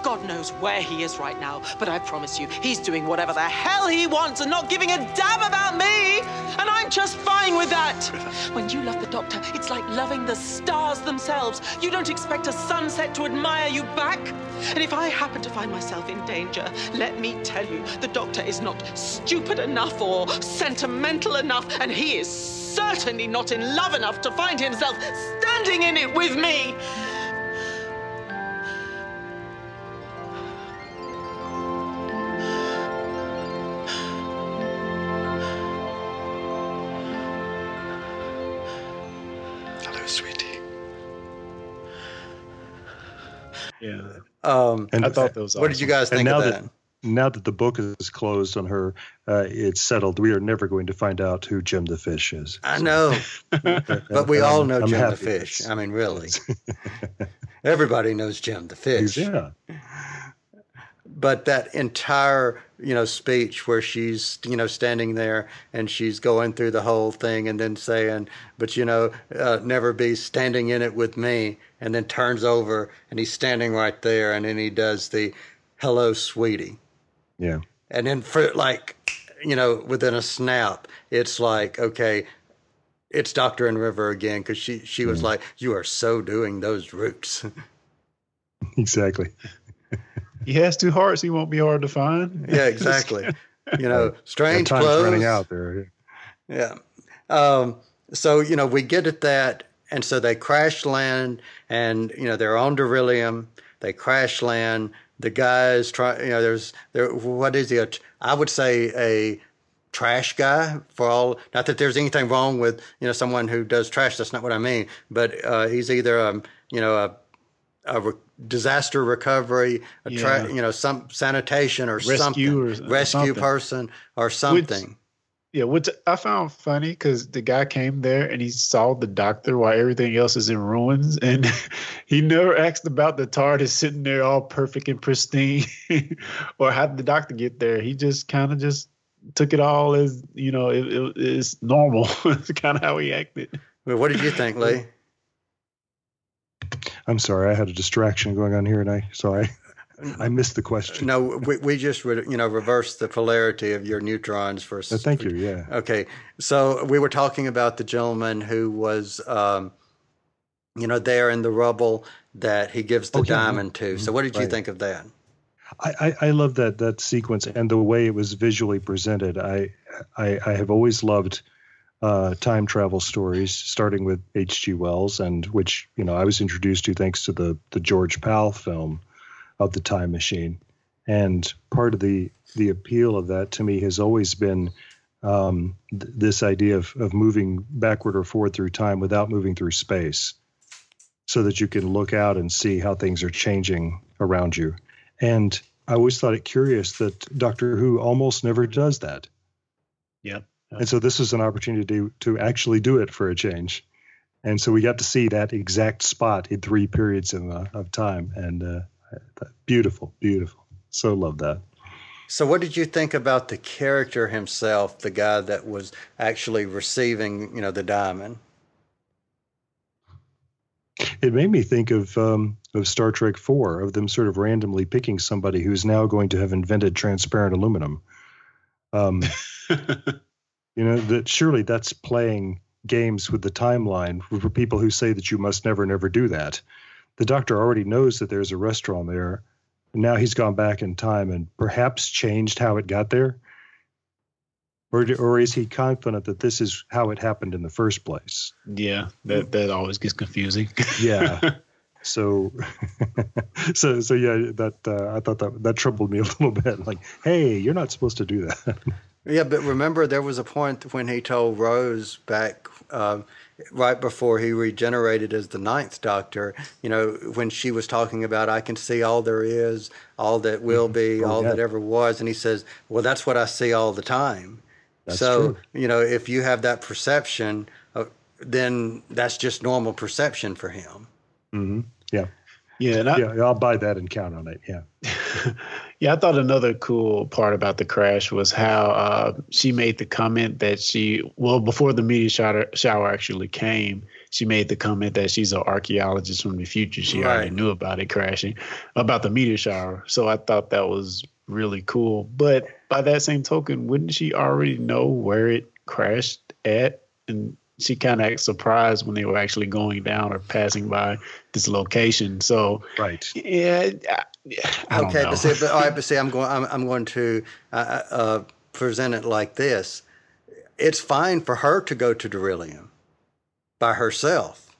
[SPEAKER 11] God knows where he is right now, but I promise you, he's doing whatever the hell he wants and not giving a damn about me. And I'm just fine with that. When you love the doctor, it's like loving the stars themselves. You don't expect a sunset to admire you back. And if I happen to find myself in danger, let me tell you, the doctor is not stupid enough or sentimental enough, and he is certainly not in love enough to find himself standing in it with me.
[SPEAKER 3] Um,
[SPEAKER 4] And
[SPEAKER 5] I thought that was
[SPEAKER 3] What did you guys
[SPEAKER 4] And
[SPEAKER 3] think
[SPEAKER 4] now
[SPEAKER 3] of
[SPEAKER 4] that
[SPEAKER 3] that?
[SPEAKER 4] now that the book is closed on her, uh, it's settled. We are never going to find out who Jim the Fish is.
[SPEAKER 3] I know, but we all know
[SPEAKER 4] I'm
[SPEAKER 3] Jim the. Fish. I mean, really, everybody knows Jim the Fish.
[SPEAKER 4] Yeah.
[SPEAKER 3] But that entire, you know, speech where she's, you know, standing there and she's going through the whole thing and then saying, "But you know, uh, never be standing in it with me," and then turns over and he's standing right there, and then he does the "Hello, sweetie."
[SPEAKER 4] Yeah.
[SPEAKER 3] And then for like, you know, within a snap, it's like, okay, it's Doctor and River again because she she was like, "You are so doing those roots."
[SPEAKER 4] Exactly.
[SPEAKER 5] He has two hearts. He won't be hard to find.
[SPEAKER 3] yeah, exactly. You know, strange
[SPEAKER 4] time's
[SPEAKER 3] clothes.
[SPEAKER 4] running out there.
[SPEAKER 3] Yeah. Um, so you know, we get at that, and so they crash land, and you know they're on Darillium. They crash land. The guys try. You know, there's there. What is he? A, I would say a trash guy for all. Not that there's anything wrong with you know someone who does trash. That's not what I mean. But uh, he's either um you know a a disaster recovery, a tra-
[SPEAKER 5] Yeah.
[SPEAKER 3] you know some sanitation or
[SPEAKER 5] Rescue
[SPEAKER 3] something,
[SPEAKER 5] or
[SPEAKER 3] rescue
[SPEAKER 5] something.
[SPEAKER 3] person or something.
[SPEAKER 5] Yeah, which I found funny because the guy came there and he saw the doctor while everything else is in ruins, and he never asked about the TARDIS sitting there all perfect and pristine, or how did the doctor get there? He just kind of just took it all as you know it, it, it's normal. it's kind of how he acted.
[SPEAKER 3] Well, what did you think, Lee?
[SPEAKER 4] I'm sorry, I had a distraction going on here, and I so I I missed the question.
[SPEAKER 3] No, we, we just re- you know reversed the polarity of your neutrons for.
[SPEAKER 4] Uh, thank you. Yeah.
[SPEAKER 3] Okay, so we were talking about the gentleman who was, um, you know, there in the rubble that he gives the
[SPEAKER 4] Oh, yeah,
[SPEAKER 3] diamond to. So, what did you think of that?
[SPEAKER 4] I, I, I love that that sequence and the way it was visually presented. I I, I have always loved uh, time travel stories, starting with H.G. Wells, and which you know I was introduced to thanks to the the George Pal film of the Time Machine. And part of the the appeal of that to me has always been um, th- this idea of of moving backward or forward through time without moving through space, so that you can look out and see how things are changing around you. And I always thought it curious that Doctor Who almost never does that.
[SPEAKER 5] Yep.
[SPEAKER 4] And so this was an opportunity to, to actually do it for a change. And so we got to see that exact spot in three periods of, uh, of time. And uh, beautiful, beautiful. So love that.
[SPEAKER 3] So, what did you think about the character himself, the guy that was actually receiving, you know, the diamond?
[SPEAKER 4] It made me think of um, of Star Trek Four, of them sort of randomly picking somebody who's now going to have invented transparent aluminum. Um, you know that surely that's playing games with the timeline for people who say that you must never, never do that. The Doctor already knows that there's a restaurant there. And now he's gone back in time and perhaps changed how it got there. Or, or is he confident that this is how it happened in the first place?
[SPEAKER 5] Yeah, that that always gets confusing.
[SPEAKER 4] yeah so so so yeah that uh, i thought that that troubled me a little bit like hey you're not supposed to do that
[SPEAKER 3] Yeah, but remember there was a point when he told Rose back um, right before he regenerated as the Ninth Doctor. You know, when she was talking about "I can see all there is, all that will be,
[SPEAKER 4] Oh,
[SPEAKER 3] all
[SPEAKER 4] yeah.
[SPEAKER 3] that ever was," and he says, "Well, that's what I see all the time."
[SPEAKER 4] That's
[SPEAKER 3] so
[SPEAKER 4] true.
[SPEAKER 3] you know, if you have that perception, uh, then that's just normal perception for him.
[SPEAKER 4] mm-hmm. yeah
[SPEAKER 5] Yeah, and I,
[SPEAKER 4] yeah, I'll buy that and count on it. Yeah.
[SPEAKER 5] Yeah, I thought another cool part about the crash was how uh, she made the comment that she, well, before the meteor shower, shower actually came, she made the comment that she's an archaeologist from the future. She already knew about it crashing, about the meteor shower. So I thought that was really cool. But by that same token, wouldn't she already know where it crashed at? And she kind of surprised when they were actually going down or passing by this location. So,
[SPEAKER 4] right.
[SPEAKER 5] Yeah.
[SPEAKER 3] Okay, but see, but, all right, but see, I'm going. I'm, I'm going to uh, uh, present it like this: It's fine for her to go to Darillium by herself.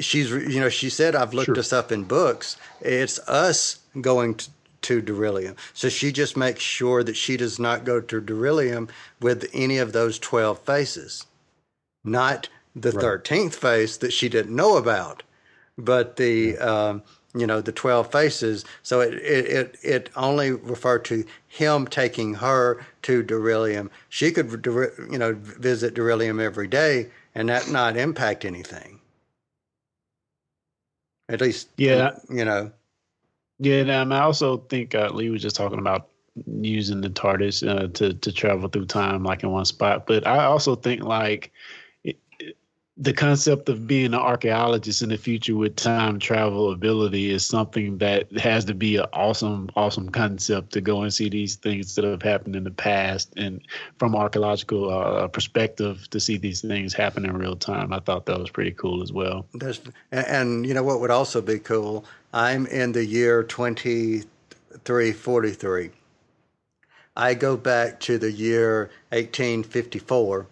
[SPEAKER 3] She's, you know, she said, "I've looked
[SPEAKER 4] Sure.
[SPEAKER 3] this up in books." It's us going to, to Darillium, so she just makes sure that she does not go to Darillium with any of those twelve faces, not the thirteenth face that she didn't know about but the um, you know the 12 faces so it, it it it only referred to him taking her to Darillium she could you know visit Darillium every day and that not impact anything at least
[SPEAKER 5] Yeah.
[SPEAKER 3] you know
[SPEAKER 5] Yeah, and um, I also think uh, Lee was just talking about using the TARDIS uh, to to travel through time, like in one spot. But I also think like the concept of being an archaeologist in the future with time travel ability is something that has to be an awesome, awesome concept to go and see these things that have happened in the past, and from archaeological uh, perspective to see these things happen in real time. I thought that was pretty cool as well.
[SPEAKER 3] And you know what would also be cool? I'm in the year 2343. I go back to the year 1854,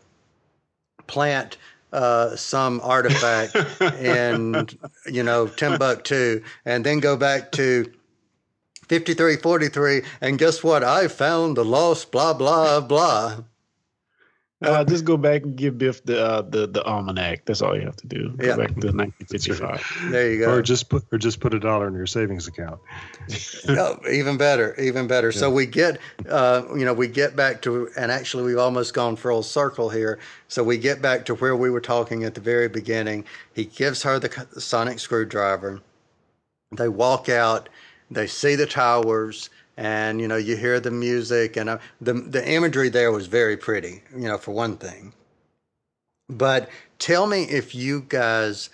[SPEAKER 3] plant uh, some artifact in, you know, Timbuktu, and then go back to 5343, and guess what? I found the lost blah, blah, blah.
[SPEAKER 5] Uh, just go back and give Biff the uh, the the almanac. That's all you have to do. Go
[SPEAKER 3] Yeah.
[SPEAKER 5] back to 1955.
[SPEAKER 3] There you go.
[SPEAKER 4] Or just put or just put a dollar in your savings account.
[SPEAKER 3] no, even better, even better. So we get, uh, you know, we get back to, and actually we've almost gone full circle here. So we get back to where we were talking at the very beginning. He gives her the sonic screwdriver. They walk out. They see the towers, and you know, you hear the music, and uh, the the imagery there was very pretty. You know, for one thing. But tell me if you guys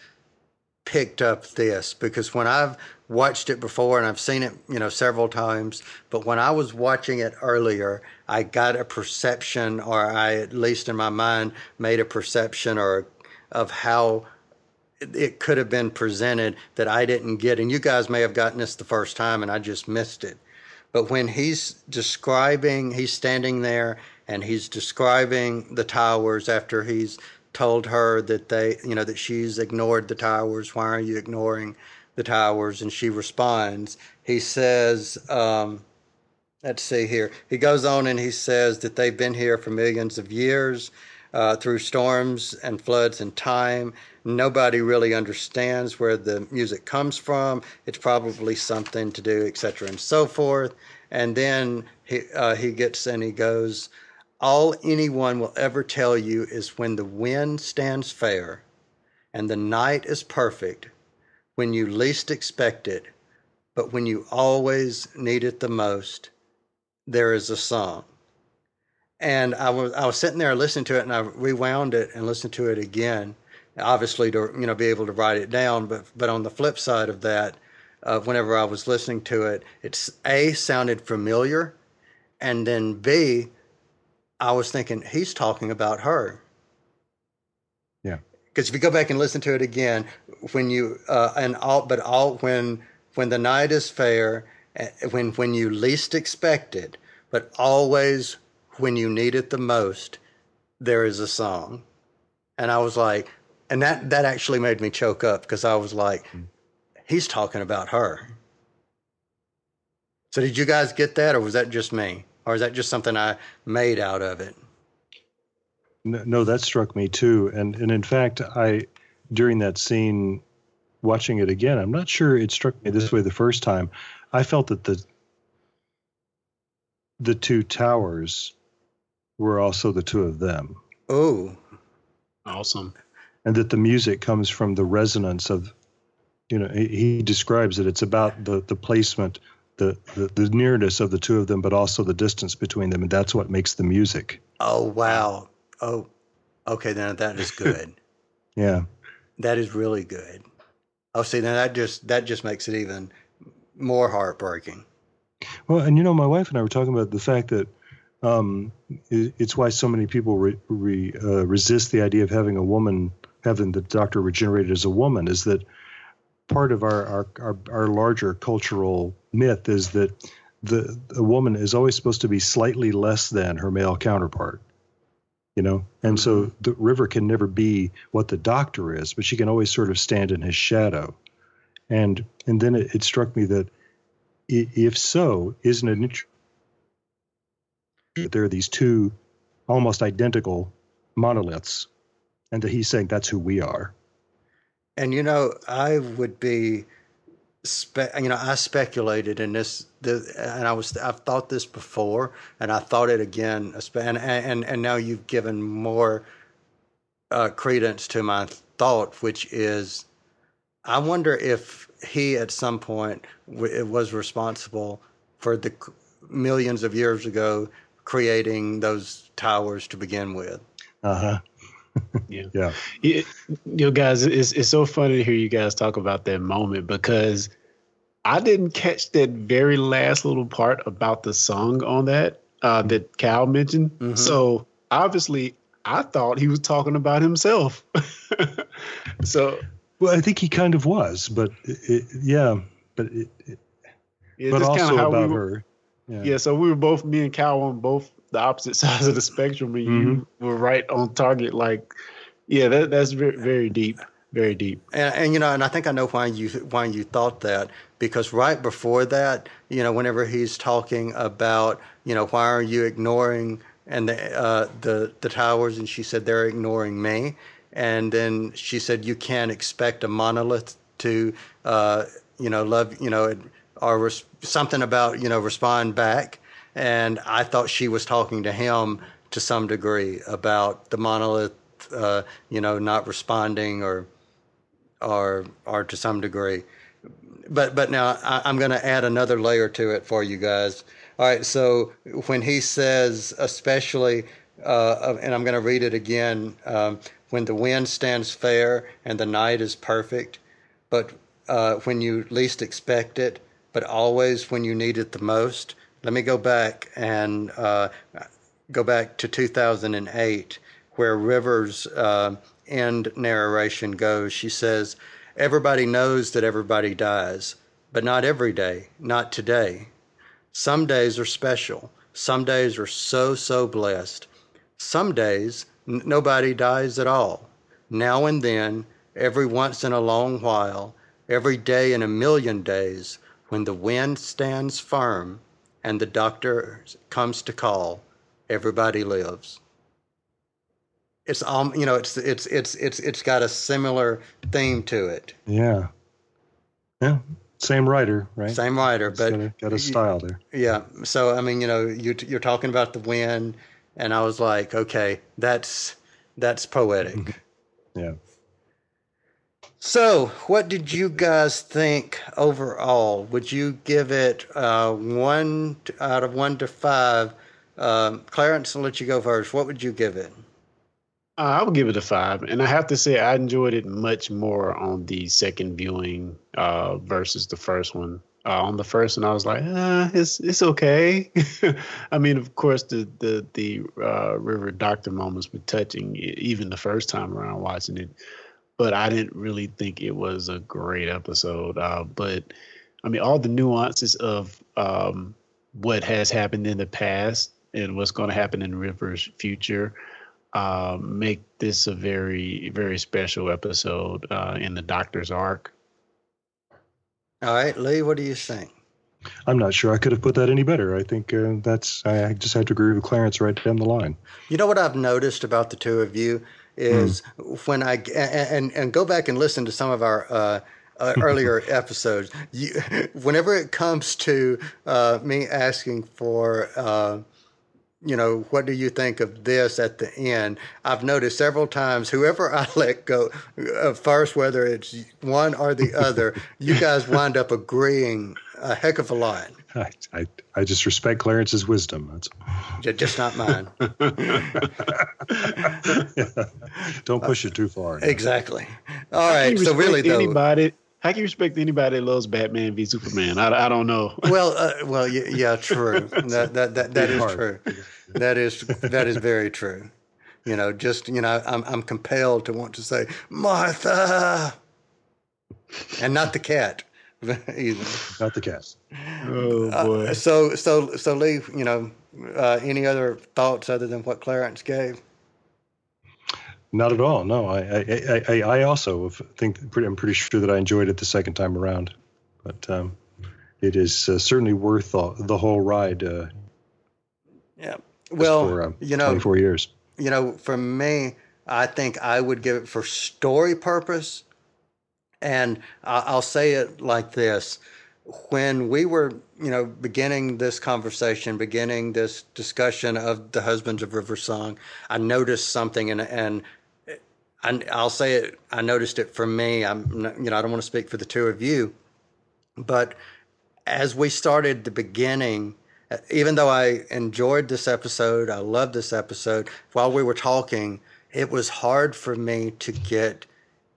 [SPEAKER 3] picked up this because when I've watched it before and I've seen it, you know, several times, but when I was watching it earlier, I got a perception, or I at least in my mind made a perception or of how it- it could have been presented that I didn't get. And you guys may have gotten this the first time and I just missed it. But when he's describing, he's standing there and he's describing the towers after he's told her that they, you know, that she's ignored the towers. Why are you ignoring the towers? And she responds. He says, um, let's see here. He goes on and he says that they've been here for millions of years uh, through storms and floods and time. Nobody really understands where the music comes from. It's probably something to do, etc., and so forth. And then he uh, he gets and he goes, all anyone will ever tell you is when the wind stands fair, and the night is perfect, when you least expect it, but when you always need it the most, there is a song. And I was I was sitting there listening to it, and I rewound it and listened to it again, obviously to you know be able to write it down. But but on the flip side of that, uh, whenever I was listening to it, it's a sounded familiar, and then b, I was thinking he's talking about her.
[SPEAKER 4] Yeah.
[SPEAKER 3] Because if you go back and listen to it again, when you uh, and all but all when when the night is fair, eh, when when you least expect it, but always when you need it the most, there is a song. And I was like, and that that actually made me choke up because I was like, mm. he's talking about her. So did you guys get that, or was that just me, or is that just something I made out of it?
[SPEAKER 4] No, no, that struck me too. And and in fact, I during that scene, watching it again, I'm not sure it struck me this way the first time. I felt that the the two towers were also the two of them,
[SPEAKER 3] Oh,
[SPEAKER 5] Awesome.
[SPEAKER 4] and that the music comes from the resonance of you know, he, he describes it. It's about the the placement, the, the the nearness of the two of them, but also the distance between them, and that's what makes the music.
[SPEAKER 3] Oh wow. Oh, okay. Then that is good.
[SPEAKER 4] Yeah.
[SPEAKER 3] that is really good. Oh, see, now that just that just makes it even more heartbreaking.
[SPEAKER 4] Well, and you know, my wife and I were talking about the fact that um, it, it's why so many people re, re, uh, resist the idea of having a woman, having the doctor regenerated as a woman, is that part of our, our, our, our larger cultural myth is that the a woman is always supposed to be slightly less than her male counterpart. You know, and so the river can never be what the doctor is, but she can always sort of stand in his shadow. And and then it, it struck me that if so, isn't it that there are these two almost identical monoliths, and that he's saying that's who we are.
[SPEAKER 3] And you know, I would be, spe- you know, I speculated in this, and I was, I've thought this before, and I thought it again, and and and now you've given more uh, credence to my thought, which is, I wonder if he at some point w- was responsible for the millions of years ago creating those towers to begin with.
[SPEAKER 4] Uh huh.
[SPEAKER 5] Yeah.
[SPEAKER 4] Yeah.
[SPEAKER 5] Yeah, you know, guys, it's it's so funny to hear you guys talk about that moment because I didn't catch that very last little part about the song on that uh, that Cal mentioned. So obviously, I thought he was talking about himself. so
[SPEAKER 4] Well, I think he kind of was, but it, it, yeah, but it, it,
[SPEAKER 5] yeah,
[SPEAKER 4] but also
[SPEAKER 5] kinda we
[SPEAKER 4] about
[SPEAKER 5] were-
[SPEAKER 4] her. Yeah.
[SPEAKER 5] Yeah. so we were both me and Cal on both the opposite sides of the spectrum, and you were right on target. Like, yeah, that, that's very, very deep, very deep.
[SPEAKER 3] And, and you know, and I think I know why you why you thought that because right before that, you know, whenever he's talking about, you know, why are you ignoring and the uh, the the towers, and she said they're ignoring me, and then she said you can't expect a monolith to, uh, you know, love, you know, or res- something about you know respond back, and I thought she was talking to him to some degree about the monolith, uh, you know, not responding or or or to some degree. But but now I, I'm going to add another layer to it for you guys. All right, so when he says, especially, uh, and I'm going to read it again, um, when the wind stands fair and the night is perfect, but uh, when you least expect it, but always when you need it the most. Let me go back and uh, go back to 2008, where Rivers' uh, end narration goes. She says, Everybody knows that everybody dies, but not every day, not today. Some days are special. Some days are so, so blessed. Some days, n- nobody dies at all. Now and then, every once in a long while, every day in a million days, when the wind stands firm and the doctor comes to call, everybody lives. It's um, you know, it's it's it's it's it's got a similar theme to it.
[SPEAKER 4] Yeah. Yeah. Same writer, right?
[SPEAKER 3] Same writer,
[SPEAKER 4] It's
[SPEAKER 3] but
[SPEAKER 4] got a, got a style there.
[SPEAKER 3] Yeah. So I mean, you know, you you're talking about the wind, and I was like, okay, that's that's poetic.
[SPEAKER 4] Yeah.
[SPEAKER 3] So, what did you guys think overall? Would you give it uh, one out of one to five? Um, Clarence, I'll let you go first. What would you give it?
[SPEAKER 5] Uh, I would give it a five, and I have to say I enjoyed it much more on the second viewing uh, versus the first one. Uh, on the first one, I was like, uh, it's it's okay. I mean, of course, the the the uh, River Doctor moments were touching, even the first time around watching it. But I didn't really think it was a great episode. Uh, but I mean, all the nuances of um, what has happened in the past and what's going to happen in River's future uh, make this a very, very special episode uh, in the Doctor's arc.
[SPEAKER 3] All right, Lee, what do you think?
[SPEAKER 4] I'm not sure I could have put that any better. I think uh, that's, I just had to agree with Clarence right down the line.
[SPEAKER 3] You know what I've noticed about the two of you is when I and and go back and listen to some of our uh, uh, earlier episodes. You, whenever it comes to uh, me asking for uh, you know, what do you think of this at the end? I've noticed several times, whoever I let go uh, first, whether it's one or the other, you guys wind up agreeing a heck of a lot.
[SPEAKER 4] I, I, I just respect Clarence's wisdom. That's
[SPEAKER 3] Ju- Just not mine.
[SPEAKER 4] don't push it too far.
[SPEAKER 3] exactly. All
[SPEAKER 5] How can you
[SPEAKER 3] So really,
[SPEAKER 5] respect
[SPEAKER 3] though,
[SPEAKER 5] anybody. How can you respect anybody that loves Batman v Superman? I, I don't know.
[SPEAKER 3] well, uh, well, yeah, yeah, true. That that that, that is
[SPEAKER 5] Hard.
[SPEAKER 3] true. That is that is very true. You know, just you know, I'm I'm compelled to want to say Martha, and not the cat either.
[SPEAKER 4] Not the cat.
[SPEAKER 5] Oh
[SPEAKER 3] Uh, so so so Lee, you know, uh, any other thoughts other than what Clarence gave?
[SPEAKER 4] Not at all. No, I I, I, I I also think pretty, I'm pretty sure that I enjoyed it the second time around, but um, it is uh, certainly worth the, the whole ride. Uh,
[SPEAKER 3] Yeah. Well,
[SPEAKER 4] for, uh,
[SPEAKER 3] you know,
[SPEAKER 4] 24 years.
[SPEAKER 3] you know, for me, I think I would give it for story purpose. And I'll say it like this. When we were, you know, beginning this conversation, beginning this discussion of the Husbands of River Song, I noticed something and, and I, I'll say it, I noticed it for me. I'm, you know, I don't want to speak for the two of you, but as we started the beginning, even though I enjoyed this episode, I loved this episode, while we were talking, it was hard for me to get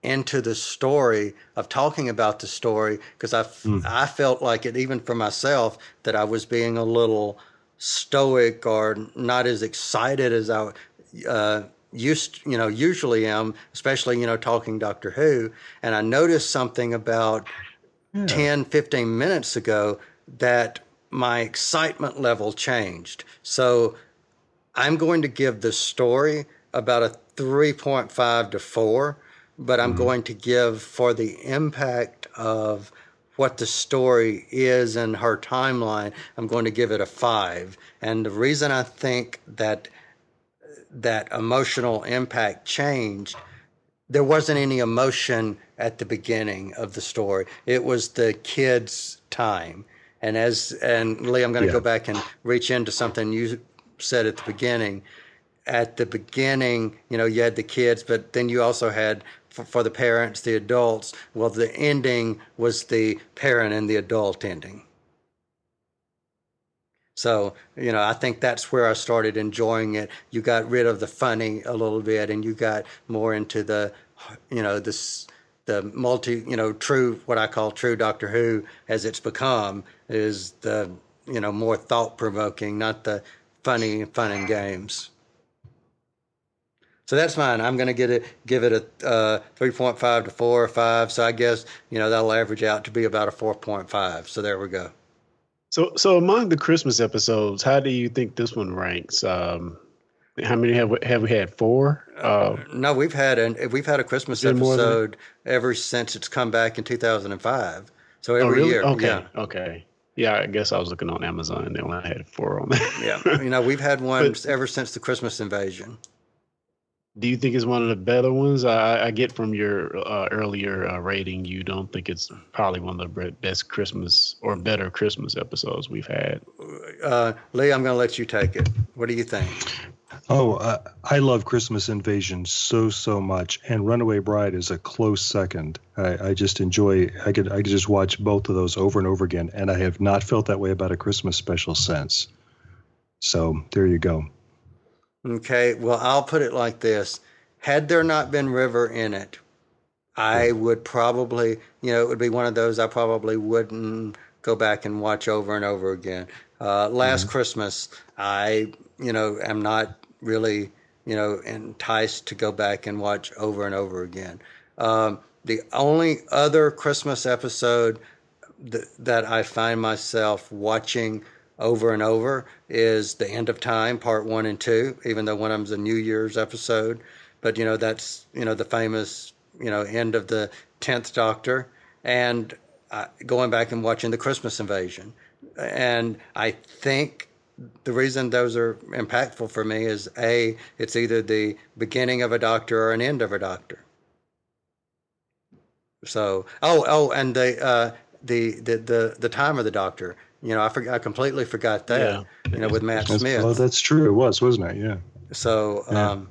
[SPEAKER 3] into the story of talking about the story because i felt like it, even for myself, that I was being a little stoic or not as excited as I uh, used, you know, usually am, especially, you know, talking Doctor Who. And I noticed something about 10, 15 minutes ago that my excitement level changed. So I'm going to give the story about a 3.5 to 4, but I'm mm-hmm. going to give for the impact of what the story is in her timeline, I'm going to give it a 5. And the reason I think that that emotional impact changed there wasn't any emotion at the beginning of the story. It was the kids' time. And as and Lee, I'm going to
[SPEAKER 4] Yeah.
[SPEAKER 3] go back and reach into something you said at the beginning. At the beginning, you know, you had the kids, but then you also had for, the parents, the adults. Well, the ending was the parent and the adult ending. So, you know, I think that's where I started enjoying it. You got rid of the funny a little bit and you got more into the, you know, this, the multi, you know, true, what I call true Doctor Who as it's become is the, you know, more thought provoking, not the funny, fun and games. So that's fine. I'm going to get it, give it a uh, 3.5 to 4 or 5. So I guess, you know, that'll average out to be about a 4.5. So there we go.
[SPEAKER 5] So, so among the Christmas episodes, how do you think this one ranks? Um, how many have we, have we had? Four. Uh,
[SPEAKER 3] No, we've had an we've had a Christmas episode ever since it's come back in 2005. So every
[SPEAKER 5] oh, really?
[SPEAKER 3] year,
[SPEAKER 5] Okay.
[SPEAKER 3] yeah,
[SPEAKER 5] Okay. Yeah, I guess I was looking on Amazon and they only had four on there.
[SPEAKER 3] yeah. You know, we've had one
[SPEAKER 5] But-
[SPEAKER 3] ever since the Christmas invasion.
[SPEAKER 5] Do you think it's one of the better ones? I, I get from your uh, earlier uh, rating, you don't think it's probably one of the best Christmas or better Christmas episodes we've had.
[SPEAKER 3] Uh, Lee, I'm going to let you take it. What do you think?
[SPEAKER 4] Oh, uh, I love Christmas Invasion so so much, and Runaway Bride is a close second. I, I just enjoy. I could I could just watch both of those over and over again, and I have not felt that way about a Christmas special since. So there you go.
[SPEAKER 3] Okay, well, I'll put it like this: Had there not been River in it, I would probably, you know, it would be one of those I probably wouldn't go back and watch over and over again. Uh, last Christmas, I, you know, am not really, you know, enticed to go back and watch over and over again. Um, the only other Christmas episode th- that I find myself watching over and over is the end of time part one and two even though one of them's a new year's episode. But you know that's you know the famous you know end of the 10th doctor. And uh, going back and watching the christmas invasion. And i think the reason those are impactful for me is a it's either the beginning of a doctor or an end of a doctor. So oh oh and the uh the the the, the time of the doctor You know, I forgot, I completely forgot that. You know, with Matt
[SPEAKER 4] That's,
[SPEAKER 3] Smith.
[SPEAKER 4] well, that's true. It was, wasn't it? Yeah.
[SPEAKER 3] So,
[SPEAKER 4] Yeah.
[SPEAKER 3] um,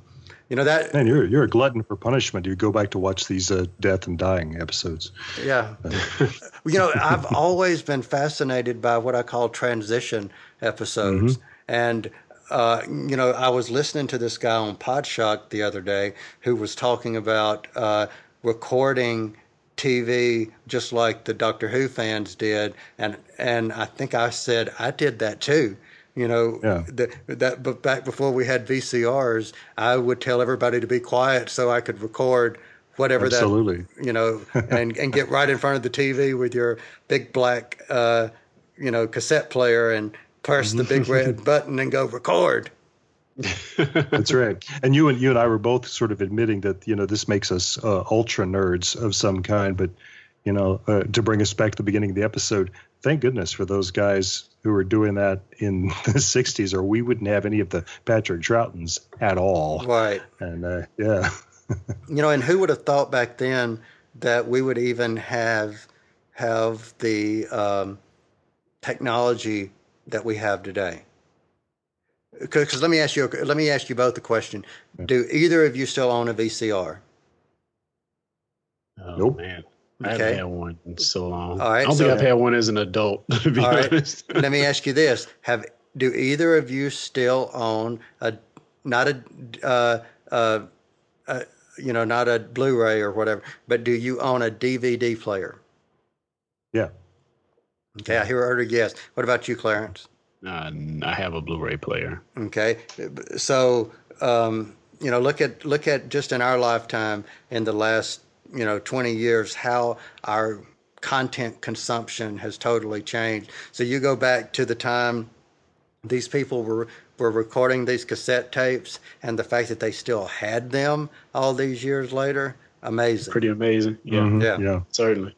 [SPEAKER 3] you know that.
[SPEAKER 4] Man, you're you're a glutton for punishment. You go back to watch these uh, death and dying episodes.
[SPEAKER 3] Yeah. you know, I've always been fascinated by what I call transition episodes. And, uh, you know, I was listening to this guy on Podshock the other day who was talking about uh, recording TV just like the Doctor Who fans did. And, and I think I said, I did that too. You know,
[SPEAKER 4] Yeah.
[SPEAKER 3] that, that but back before we had VCRs, I would tell everybody to be quiet so I could record whatever
[SPEAKER 4] Absolutely.
[SPEAKER 3] that you know, and and get right in front of the TV with your big black uh, you know cassette player and press the big red button and go record.
[SPEAKER 4] That's right. And you and you and I were both sort of admitting that you know this makes us uh, ultra nerds of some kind. But you know, uh, to bring us back to the beginning of the episode, thank goodness for those guys who were doing that in the '60s, or we wouldn't have any of the Patrick Troughtons at all.
[SPEAKER 3] Right.
[SPEAKER 4] And uh, yeah,
[SPEAKER 3] You know, and who would have thought back then that we would even have have the um, technology that we have today? Because let me ask you, let me ask you both a question: Do either of you still own a VCR?
[SPEAKER 5] Oh,
[SPEAKER 4] Nope.
[SPEAKER 5] man. I
[SPEAKER 3] Okay.
[SPEAKER 5] haven't had one in so long.
[SPEAKER 3] All right,
[SPEAKER 5] I don't
[SPEAKER 3] so-
[SPEAKER 5] think I've had one as an adult, to be
[SPEAKER 3] All right.
[SPEAKER 5] honest.
[SPEAKER 3] Let me ask you this: Have do either of you still own a not a uh, uh, uh, you know not a Blu-ray or whatever, but do you own a DVD player?
[SPEAKER 4] yeah.
[SPEAKER 3] Okay, I hear heard a yes. What about you, Clarence?
[SPEAKER 5] Uh, I have a Blu-ray player.
[SPEAKER 3] Okay, so um, you know, look at look at just in our lifetime in the last you know 20 years how our content consumption has totally changed. So you go back to the time these people were were recording these cassette tapes, and the fact that they still had them all these years later, amazing.
[SPEAKER 5] Pretty amazing. Yeah.
[SPEAKER 4] Mhm,
[SPEAKER 3] Yeah.
[SPEAKER 4] yeah.
[SPEAKER 5] Certainly.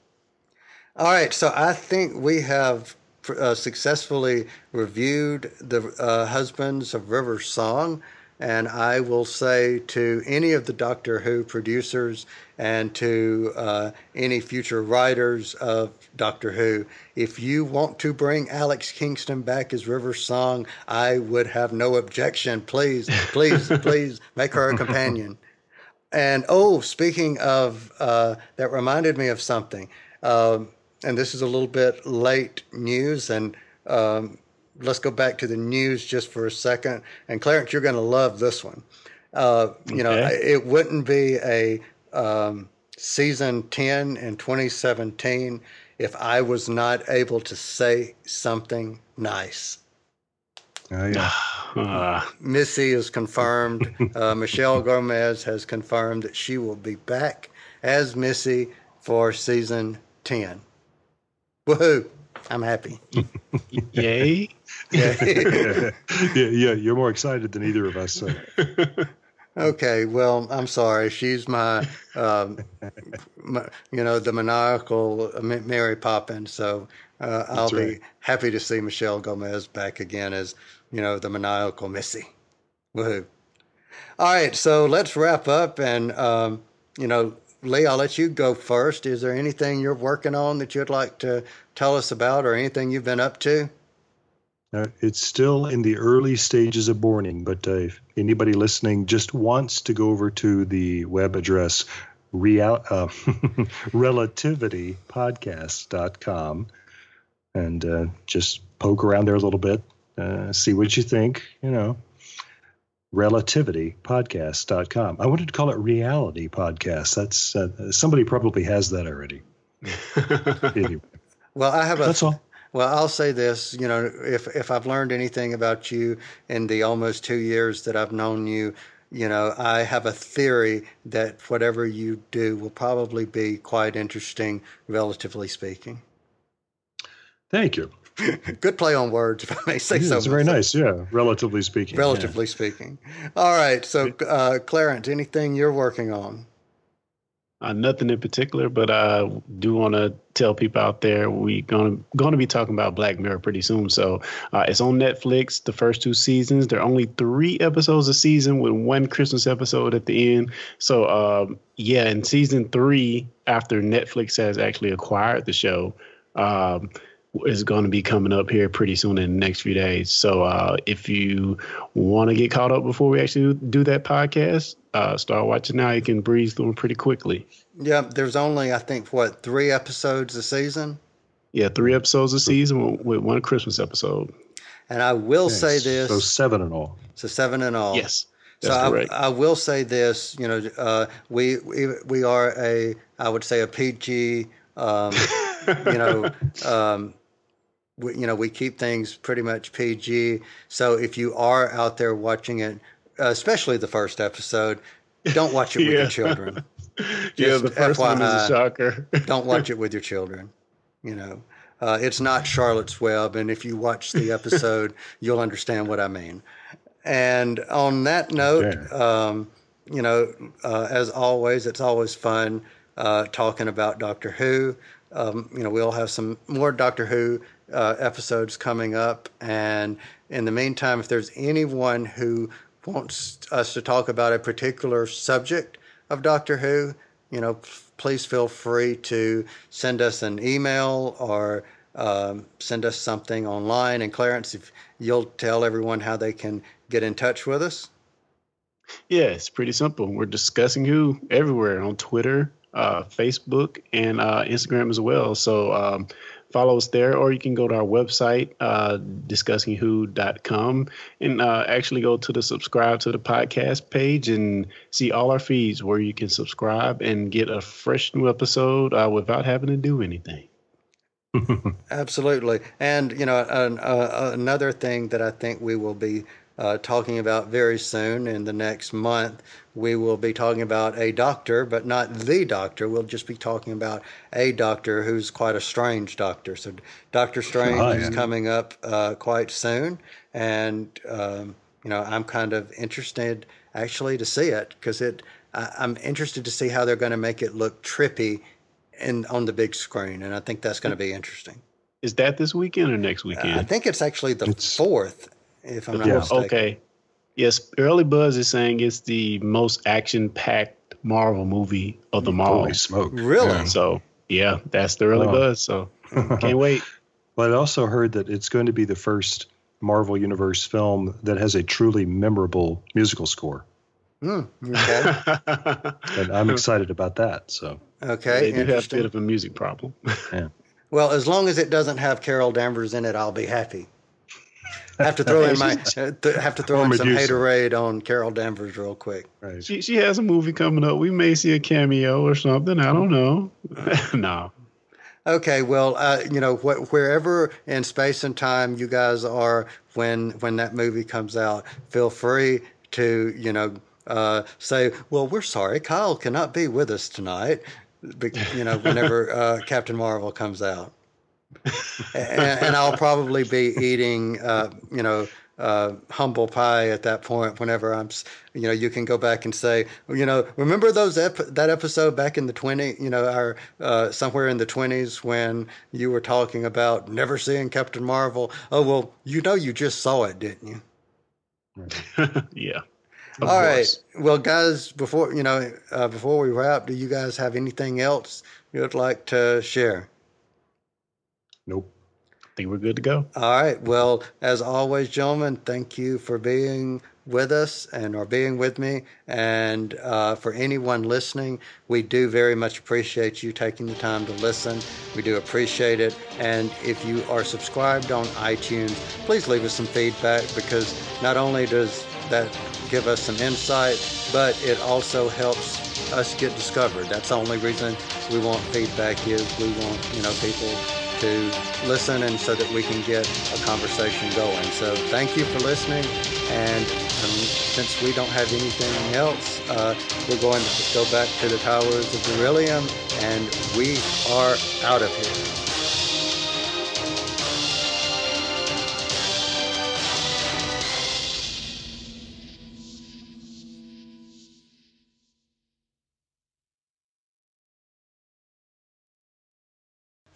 [SPEAKER 3] All right, so I think we have uh, successfully reviewed the uh, Husbands of River Song, and I will say to any of the Doctor Who producers and to uh, any future writers of Doctor Who, if you want to bring Alex Kingston back as River Song, I would have no objection. Please, please, please make her a companion. And oh, speaking of, uh, that reminded me of something. Um, and this is a little bit late news. And um, let's go back to the news just for a second. And Clarence, you're going to love this one. Uh, you know, it wouldn't be a um, season 10 in 2017 if I was not able to say something nice.
[SPEAKER 4] Oh, yeah.
[SPEAKER 5] Uh,
[SPEAKER 3] Missy is confirmed. uh, Michelle Gomez has confirmed that she will be back as Missy for season 10. Woohoo! I'm happy.
[SPEAKER 5] yay.
[SPEAKER 3] Yeah.
[SPEAKER 4] yeah, yeah, you're more excited than either of us. So.
[SPEAKER 3] okay, well, I'm sorry. She's my, um, my you know, the maniacal uh, Mary Poppins. So uh, I'll
[SPEAKER 4] That's
[SPEAKER 3] be happy to see Michelle Gomez back again as, you know, the maniacal Missy. Woohoo. All right, so let's wrap up. And, um, you know, Lee, I'll let you go first. Is there anything you're working on that you'd like to tell us about or anything you've been up to?
[SPEAKER 4] Uh, it's still in the early stages of borning, but uh, if anybody listening just wants to go over to the web address real, uh, relativitypodcast.com and uh, just poke around there a little bit, uh, see what you think, you know. Relativitypodcast.com. I wanted to call it reality podcast. That's uh, somebody probably has that already. Anyway,
[SPEAKER 3] Well, I have a.
[SPEAKER 4] That's all.
[SPEAKER 3] Well, I'll say this. You know, if if I've learned anything about you in the almost two years that I've known you, you know, I have a theory that whatever you do will probably be quite interesting, relatively speaking.
[SPEAKER 4] Thank you.
[SPEAKER 3] Good play on words, if I may say
[SPEAKER 4] Yeah,
[SPEAKER 3] so.
[SPEAKER 4] it's very nice. Yeah, relatively speaking. yeah.
[SPEAKER 3] Relatively speaking. All right. So, uh, Clarence, anything you're working on?
[SPEAKER 5] Uh, nothing in particular, but I do want to tell people out there we gonna going to be talking about Black Mirror pretty soon. So uh, it's on Netflix. The first two seasons. There are only three episodes a season with one Christmas episode at the end. So um, yeah, in season three, after Netflix has actually acquired the show, um, is going to be coming up here pretty soon in the next few days. So uh, if you want to get caught up before we actually do that podcast, uh, start watching now. You can breeze through them pretty quickly.
[SPEAKER 3] Yeah, there's only I think what three episodes a season.
[SPEAKER 5] Yeah, three episodes a season with one Christmas episode.
[SPEAKER 3] And I will
[SPEAKER 4] Yes,
[SPEAKER 3] say this.
[SPEAKER 4] So seven in all.
[SPEAKER 3] So seven in all.
[SPEAKER 5] Yes,
[SPEAKER 3] So
[SPEAKER 5] that's
[SPEAKER 3] I. I will say this. You know, uh, we, we we are a I would say a PG. Um, you know, um, we, you know we keep things pretty much PG. So if you are out there watching it, especially the first episode, don't watch it with
[SPEAKER 5] Yeah.
[SPEAKER 3] your children.
[SPEAKER 5] yeah, the first one is a shocker.
[SPEAKER 3] don't watch it with your children. You know, uh, it's not Charlotte's Web, and if you watch the episode, you'll understand what I mean. And on that note, um, you know, uh, as always, it's always fun uh, talking about Doctor Who. Um, you know, we'll have some more Doctor Who uh, episodes coming up. And in the meantime, if there's anyone who wants us to talk about a particular subject of Doctor Who, you know, please feel free to send us an email or um, send us something online. And Clarence, if you'll tell everyone how they can get in touch with us.
[SPEAKER 5] Yeah, it's pretty simple. We're discussing who everywhere on Twitter, uh, Facebook, and uh, Instagram as well. So um, follow us there, or you can go to our website, uh, discussingwho.com, and uh, actually go to the subscribe to the podcast page and see all our feeds where you can subscribe and get a fresh new episode uh, without having to do anything.
[SPEAKER 3] Absolutely. And, you know, an, uh, another thing that I think we will be uh, talking about very soon in the next month, we will be talking about a doctor, but not the doctor. We'll just be talking about a doctor who's quite a strange doctor. So, Doctor Strange
[SPEAKER 4] Oh,
[SPEAKER 3] is coming up uh, quite soon. And, um, you know, I'm kind of interested actually to see it because it, I, I'm interested to see how they're going to make it look trippy in, on the big screen. And I think that's going to be interesting.
[SPEAKER 5] Is that this weekend or next weekend?
[SPEAKER 3] I think it's actually the fourth, if I'm not
[SPEAKER 5] Yeah.
[SPEAKER 3] mistaken.
[SPEAKER 5] Okay. Yes, early buzz is saying it's the most action-packed Marvel movie of them all.
[SPEAKER 4] Holy smoke.
[SPEAKER 3] Really?
[SPEAKER 4] Yeah.
[SPEAKER 5] So yeah, that's the early
[SPEAKER 4] Oh.
[SPEAKER 5] buzz. So can't wait.
[SPEAKER 4] Well, I also heard that it's going to be the first Marvel Universe film that has a truly memorable musical score.
[SPEAKER 3] Hmm, okay.
[SPEAKER 4] And I'm excited about that. So,
[SPEAKER 3] Okay.
[SPEAKER 5] they do have a bit of a music problem.
[SPEAKER 4] yeah.
[SPEAKER 3] Well, as long as it doesn't have Carol Danvers in it, I'll be happy. I have to throw in my uh, have to throw
[SPEAKER 5] Or
[SPEAKER 3] in some
[SPEAKER 5] Medusa.
[SPEAKER 3] haterade on Carol Danvers real quick.
[SPEAKER 4] Right.
[SPEAKER 5] she she has a movie coming up. We may see a cameo or something. I don't know. no.
[SPEAKER 3] Okay, well, uh, you know, wh- wherever in space and time you guys are when when that movie comes out, feel free to you know uh, say, well, we're sorry, Kyle cannot be with us tonight. Be- You know, whenever uh, Captain Marvel comes out, and, and I'll probably be eating, uh, you know. Uh, humble pie at that point. Whenever I'm, you know, you can go back and say, you know, remember those ep- that episode back in the twenty, you know, our uh, somewhere in the twenties when you were talking about never seeing Captain Marvel. Oh well, you know, you just saw it, didn't you?
[SPEAKER 5] yeah.
[SPEAKER 3] All right. Well, guys, before you know, uh, before we wrap, do you guys have anything else you'd like to share?
[SPEAKER 4] Nope.
[SPEAKER 5] I think we're good to go.
[SPEAKER 3] All right. Well, as always, gentlemen, thank you for being with us and or being with me. And uh, for anyone listening, we do very much appreciate you taking the time to listen. We do appreciate it. And if you are subscribed on iTunes, please leave us some feedback because not only does that give us some insight, but it also helps us get discovered. That's the only reason we want feedback is we want, you know, people to listen and so that we can get a conversation going. So thank you for listening. And um, since we don't have anything else, uh, we're going to go back to the towers of Darillium and we are out of here.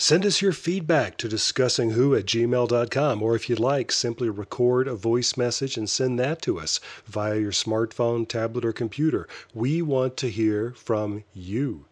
[SPEAKER 4] Send us your feedback to discussingwho at gmail.com, or if you'd like, simply record a voice message and send that to us via your smartphone, tablet, or computer. We want to hear from you.